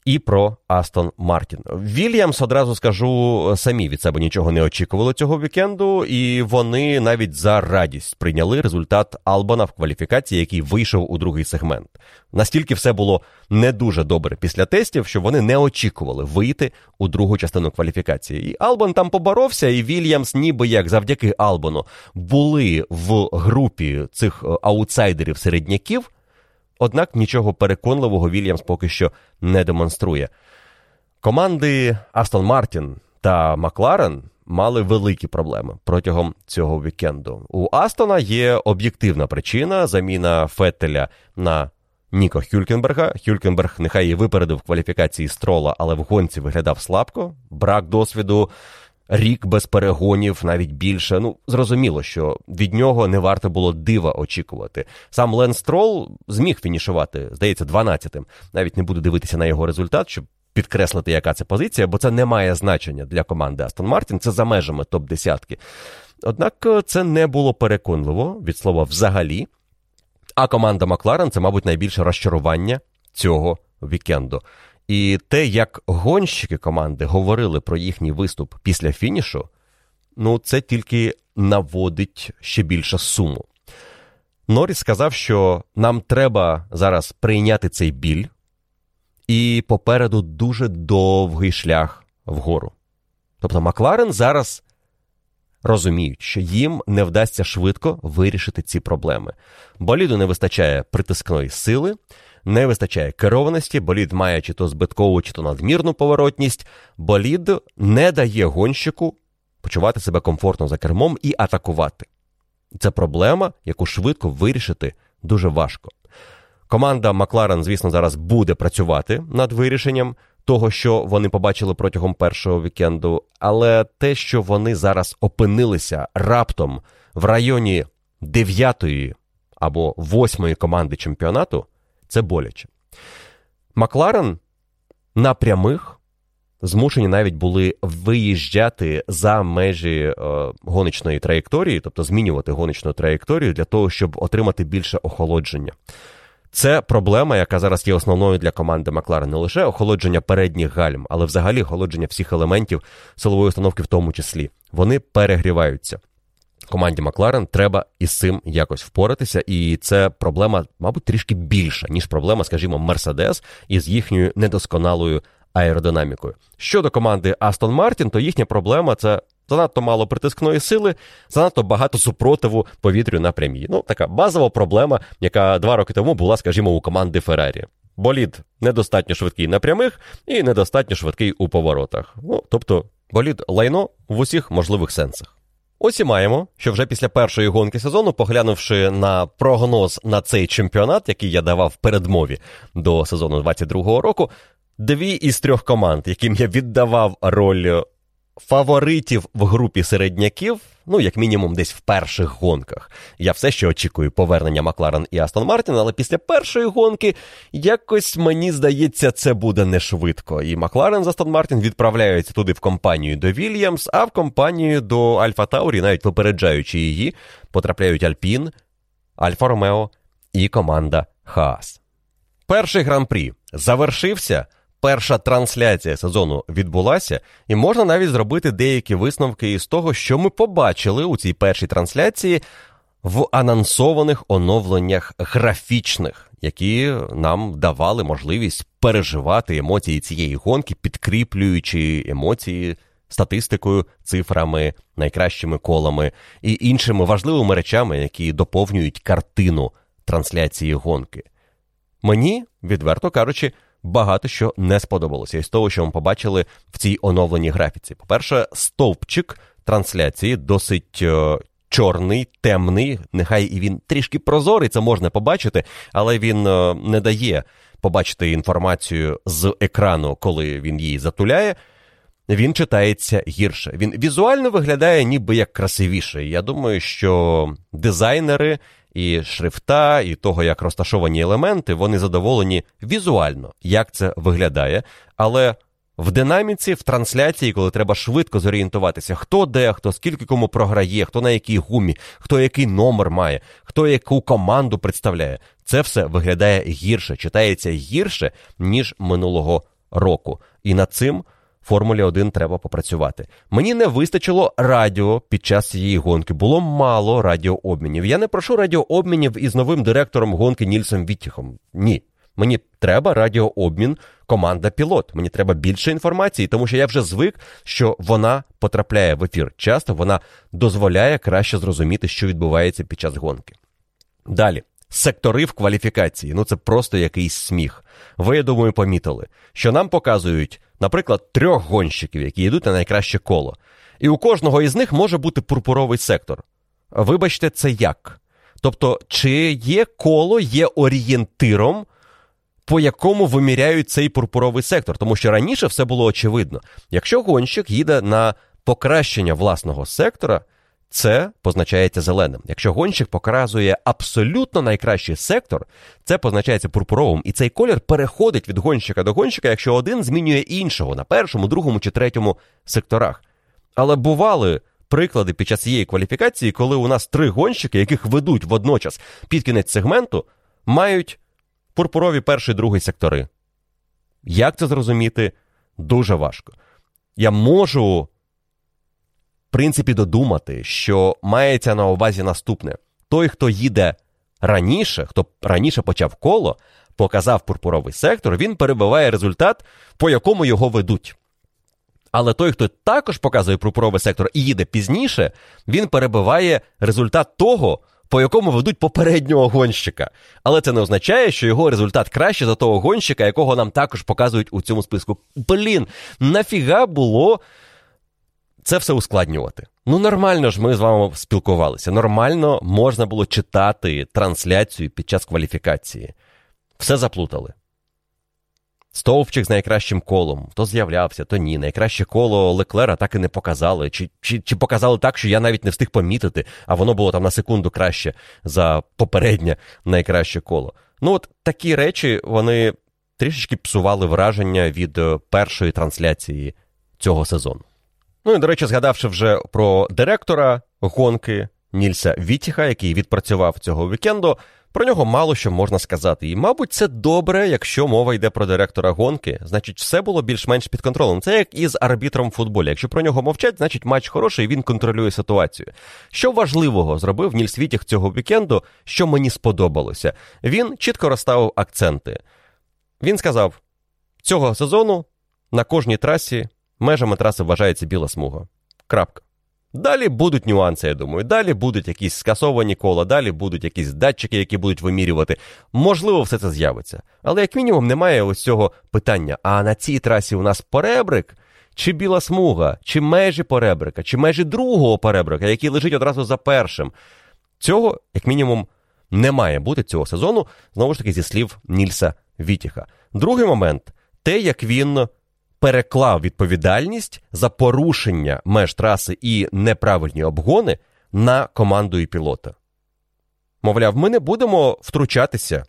і про Астон Мартін. Вільямс одразу скажу самі від себе нічого не очікували цього вікенду, і вони навіть за радість прийняли результат Албана в кваліфікації, який вийшов у другий сегмент. Настільки все було не дуже добре після тестів, що вони не очікували вийти у другу частину кваліфікації. І Албан там поборовся, і Вільямс, ніби як завдяки Албану, були в групі цих е, аутсайдерів середняків. Однак нічого переконливого Вільямс поки що не демонструє. Команди Астон Мартін та Макларен мали великі проблеми протягом цього вікенду. У Астона є об'єктивна причина заміна Феттеля на Ніко Хюлькенберга. Хюлькенберг нехай і випередив кваліфікації строла, але в гонці виглядав слабко, брак досвіду рік без перегонів, навіть більше. Ну, зрозуміло, що від нього не варто було дива очікувати. Сам Лен Строл зміг фінішувати, здається, 12-тим. Навіть не буду дивитися на його результат, щоб підкреслити, яка це позиція, бо це не має значення для команди Астон Мартін, це за межами топ-десятки. Однак е, це не було переконливо від слова взагалі. А команда Макларен це, мабуть, найбільше розчарування цього вікенду. І те, як гонщики команди говорили про їхній виступ після фінішу, ну це тільки наводить ще більше суму. Норріс сказав, що нам треба зараз прийняти цей біль, і попереду дуже довгий шлях вгору. Тобто Макларен зараз розуміють, що їм не вдасться швидко вирішити ці проблеми. Боліду не вистачає притискної сили не вистачає керованості, болід має чи то збиткову, чи то надмірну поворотність. Болід не дає гонщику почувати себе комфортно за кермом і атакувати. Це проблема, яку швидко вирішити дуже важко. Команда Макларен, звісно, зараз буде працювати над вирішенням того, що вони побачили протягом першого вікенду, але те, що вони зараз опинилися раптом в районі дев'ятої або восьмої команди чемпіонату, це боляче. Макларен на прямих змушені навіть були виїжджати за межі е, гоночної траєкторії, тобто змінювати гоночну траєкторію для того, щоб отримати більше охолодження. Це проблема, яка зараз є основною для команди Макларен. Не лише охолодження передніх гальм, але взагалі охолодження всіх елементів силової установки, в тому числі. Вони перегріваються команді Макларен треба із цим якось впоратися, і це проблема, мабуть, трішки більша, ніж проблема, скажімо, Мерседес із їхньою недосконалою аеродинамікою. Щодо команди Астон Мартін, то їхня проблема це. Занадто мало притискної сили, занадто багато супротиву повітрю на прямій. Ну, така базова проблема, яка два роки тому була, скажімо, у команди Феррарі. болід недостатньо швидкий на прямих і недостатньо швидкий у поворотах. Ну, тобто, болід лайно в усіх можливих сенсах. Ось і маємо, що вже після першої гонки сезону, поглянувши на прогноз на цей чемпіонат, який я давав в передмові до сезону 22-го року, дві із трьох команд, яким я віддавав роль фаворитів в групі середняків, ну, як мінімум, десь в перших гонках. Я все ще очікую повернення Макларен і Астон Мартін, але після першої гонки якось мені здається, це буде не швидко. І Макларен з Астон Мартін відправляються туди в компанію до Вільямс, а в компанію до Альфа Таурі, навіть випереджаючи її, потрапляють Альпін, Альфа Ромео і команда Хаас. Перший гран-прі завершився перша трансляція сезону відбулася, і можна навіть зробити деякі висновки із того, що ми побачили у цій першій трансляції в анонсованих оновленнях графічних, які нам давали можливість переживати емоції цієї гонки, підкріплюючи емоції. Статистикою, цифрами, найкращими колами і іншими важливими речами, які доповнюють картину трансляції гонки. Мені, відверто кажучи, багато що не сподобалося із того, що ми побачили в цій оновленій графіці. По-перше, стовпчик трансляції досить. Е, чорний, темний, нехай і він трішки прозорий, це можна побачити, але він е, не дає побачити інформацію з екрану, коли він її затуляє. Він читається гірше. Він візуально виглядає ніби як красивіше. Я думаю, що дизайнери і шрифта, і того, як розташовані елементи, вони задоволені візуально, як це виглядає. Але в динаміці, в трансляції, коли треба швидко зорієнтуватися, хто де, хто скільки кому програє, хто на якій гумі, хто який номер має, хто яку команду представляє, це все виглядає гірше, читається гірше, ніж минулого року. І над цим Формулі 1 треба попрацювати. Мені не вистачило радіо під час цієї гонки. Було мало радіообмінів. Я не прошу радіообмінів із новим директором гонки Нільсом Віттіхом. Ні. Мені треба радіообмін, команда пілот. Мені треба більше інформації, тому що я вже звик, що вона потрапляє в ефір. Часто вона дозволяє краще зрозуміти, що відбувається під час гонки. Далі. Сектори в кваліфікації. Ну це просто якийсь сміх. Ви, я думаю, помітили, що нам показують наприклад, трьох гонщиків, які йдуть на найкраще коло. І у кожного із них може бути пурпуровий сектор. Вибачте, це як? Тобто, чи є коло є орієнтиром, по якому виміряють цей пурпуровий сектор? Тому що раніше все було очевидно. Якщо гонщик їде на покращення власного сектора, це позначається зеленим. Якщо гонщик показує абсолютно найкращий сектор, це позначається пурпуровим, і цей колір переходить від гонщика до гонщика, якщо один змінює іншого на першому, другому чи третьому секторах. Але бували приклади під час цієї кваліфікації, коли у нас три гонщики, яких ведуть водночас під кінець сегменту, мають пурпурові перший другий сектори. Як це зрозуміти? Дуже важко. Я можу принципі додумати, що мається на увазі наступне: той, хто їде раніше, хто раніше почав коло, показав пурпуровий сектор, він перебиває результат, по якому його ведуть. Але той, хто також показує пурпуровий сектор і їде пізніше, він перебиває результат того, по якому ведуть попереднього гонщика. Але це не означає, що його результат краще за того гонщика, якого нам також показують у цьому списку. Блін, нафіга було це все ускладнювати. Ну, нормально ж ми з вами спілкувалися. Нормально можна було читати трансляцію під час кваліфікації. Все заплутали. Стовпчик з найкращим колом, то з'являвся, то ні. Найкраще коло Леклера так і не показали. Чи, чи, чи показали так, що я навіть не встиг помітити, а воно було там на секунду краще за попереднє найкраще коло. Ну, от такі речі вони трішечки псували враження від е, першої трансляції цього сезону. Ну і, до речі, згадавши вже про директора гонки Нільса Вітіха, який відпрацював цього вікенду, про нього мало що можна сказати. І, мабуть, це добре, якщо мова йде про директора гонки, значить, все було більш-менш під контролем. Це як із арбітром футболі. Якщо про нього мовчать, значить матч хороший, і він контролює ситуацію. Що важливого зробив Нільс Вітіх цього вікенду, що мені сподобалося? Він чітко розставив акценти. Він сказав: цього сезону на кожній трасі Межами траси вважається біла смуга. Крапка. Далі будуть нюанси, я думаю. Далі будуть якісь скасовані кола, далі будуть якісь датчики, які будуть вимірювати. Можливо, все це з'явиться. Але як мінімум немає ось цього питання: а на цій трасі у нас поребрик, чи біла смуга, чи межі поребрика, чи межі другого поребрика, який лежить одразу за першим. Цього, як мінімум, не має бути цього сезону, знову ж таки, зі слів Нільса Вітіха. Другий момент те, як він переклав відповідальність за порушення меж траси і неправильні обгони на команду і пілота. Мовляв, ми не будемо втручатися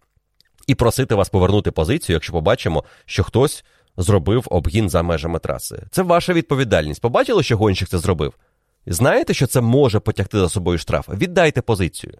і просити вас повернути позицію, якщо побачимо, що хтось зробив обгін за межами траси. Це ваша відповідальність. Побачили, що гонщик це зробив? Знаєте, що це може потягти за собою штраф? Віддайте позицію.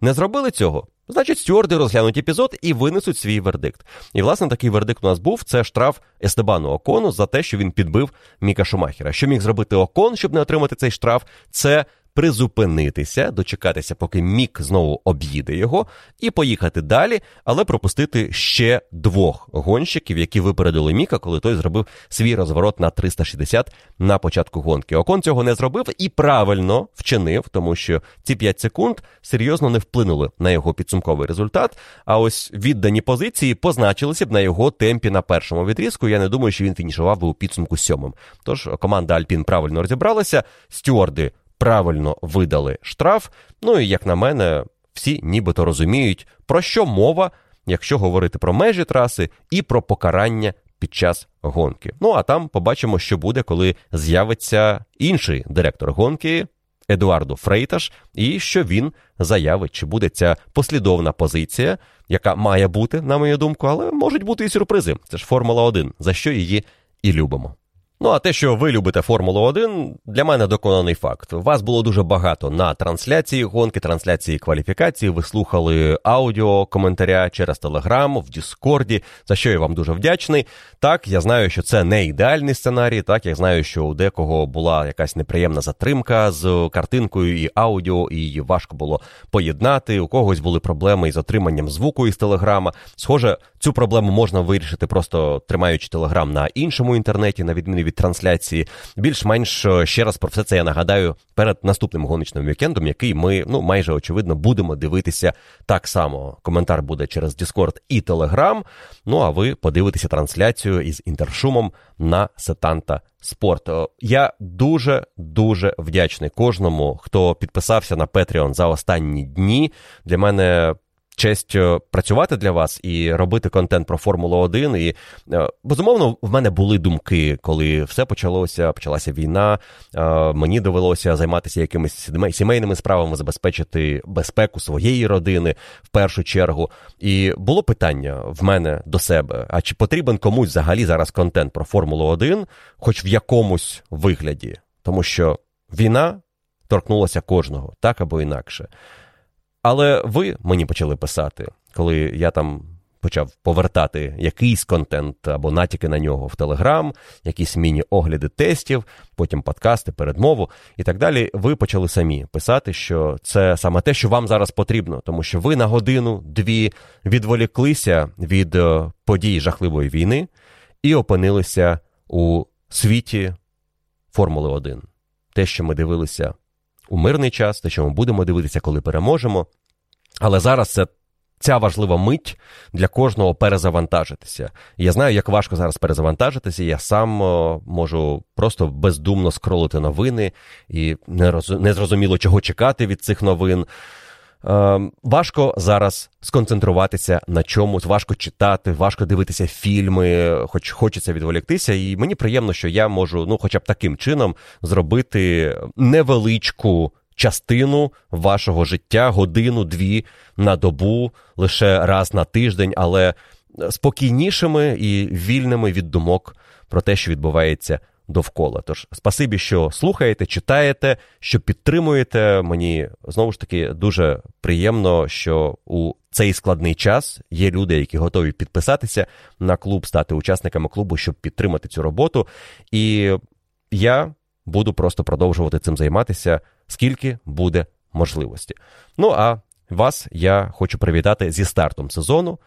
Не зробили цього? Значить, стюарди розглянуть епізод і винесуть свій вердикт. І, власне, такий вердикт у нас був: це штраф Естебану Окону за те, що він підбив Міка Шумахера. Що міг зробити Окон, щоб не отримати цей штраф? Це призупинитися, дочекатися, поки Мік знову об'їде його, і поїхати далі, але пропустити ще двох гонщиків, які випередили Міка, коли той зробив свій розворот на 360 на початку гонки. Окон цього не зробив і правильно вчинив, тому що ці 5 секунд серйозно не вплинули на його підсумковий результат. А ось віддані позиції позначилися б на його темпі на першому відрізку. Я не думаю, що він фінішував би у підсумку сьомим. Тож команда Альпін правильно розібралася. Стюарди правильно видали штраф. Ну і як на мене, всі нібито розуміють, про що мова, якщо говорити про межі траси і про покарання під час гонки. Ну а там побачимо, що буде, коли з'явиться інший директор гонки. Едуардо Фрейташ, і що він заявить, чи буде ця послідовна позиція, яка має бути, на мою думку, але можуть бути і сюрпризи. Це ж Формула 1, за що її і любимо. Ну, а те, що ви любите Формулу 1, для мене доконаний факт. Вас було дуже багато на трансляції гонки, трансляції кваліфікації. Ви слухали аудіо коментаря через Телеграм в Діскорді, за що я вам дуже вдячний. Так, я знаю, що це не ідеальний сценарій. Так, я знаю, що у декого була якась неприємна затримка з картинкою і аудіо, і її важко було поєднати. У когось були проблеми із отриманням звуку із Телеграма. Схоже, цю проблему можна вирішити, просто тримаючи Телеграм на іншому інтернеті, на відміну від трансляції. Більш-менш е, ще раз про все це я нагадаю перед наступним гоночним вікендом, який ми ну майже очевидно будемо дивитися так само. Коментар буде через Discord і Telegram. Ну а ви подивитеся трансляцію із інтершумом на Сетанта Спорт. Я дуже дуже вдячний кожному, хто підписався на Patreon за останні дні. Для мене честь працювати для вас і робити контент про Формулу 1. І е, безумовно, в мене були думки, коли все почалося, почалася війна. Е, мені довелося займатися якимись сімейними справами, забезпечити безпеку своєї родини в першу чергу. І було питання в мене до себе: а чи потрібен комусь взагалі зараз контент про Формулу 1, хоч в якомусь вигляді, тому що війна торкнулася кожного так або інакше. Але ви мені почали писати, коли я там почав повертати якийсь контент або натяки на нього в Телеграм, якісь міні-огляди тестів, потім подкасти, передмову і так далі. Ви почали самі писати, що це саме те, що вам зараз потрібно, тому що ви на годину-дві відволіклися від е, подій жахливої війни і опинилися у світі Формули 1. Те, що ми дивилися у мирний час, те, що ми будемо дивитися, коли переможемо. Але зараз це. Ця важлива мить для кожного перезавантажитися. Я знаю, як важко зараз перезавантажитися. Я сам можу просто бездумно скролити новини і не роз... не зрозуміло, чого чекати від цих новин. Е, важко зараз сконцентруватися на чомусь, важко читати, важко дивитися фільми, хоч хочеться відволіктися. І мені приємно, що я можу, ну, хоча б таким чином, зробити невеличку. Частину вашого життя, годину-дві на добу, лише раз на тиждень, але спокійнішими і вільними від думок про те, що відбувається довкола. Тож, спасибі, що слухаєте, читаєте, що підтримуєте. Мені знову ж таки дуже приємно, що у цей складний час є люди, які готові підписатися на клуб, стати учасниками клубу, щоб підтримати цю роботу. І я буду просто продовжувати цим займатися, скільки буде можливості. Ну а вас я хочу привітати зі стартом сезону.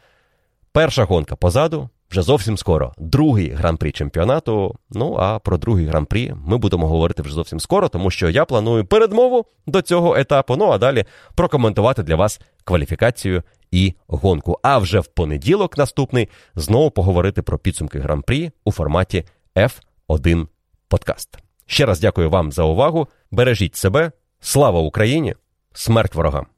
Перша гонка позаду. Вже зовсім скоро другий гран-прі чемпіонату. Ну а про другий гран-прі ми будемо говорити вже зовсім скоро, тому що я планую передмову до цього етапу. Ну а далі прокоментувати для вас кваліфікацію і гонку. А вже в понеділок наступний знову поговорити про підсумки гран-прі у форматі F1 подкаст. Ще раз дякую вам за увагу. Бережіть себе. Слава Україні! Смерть ворогам!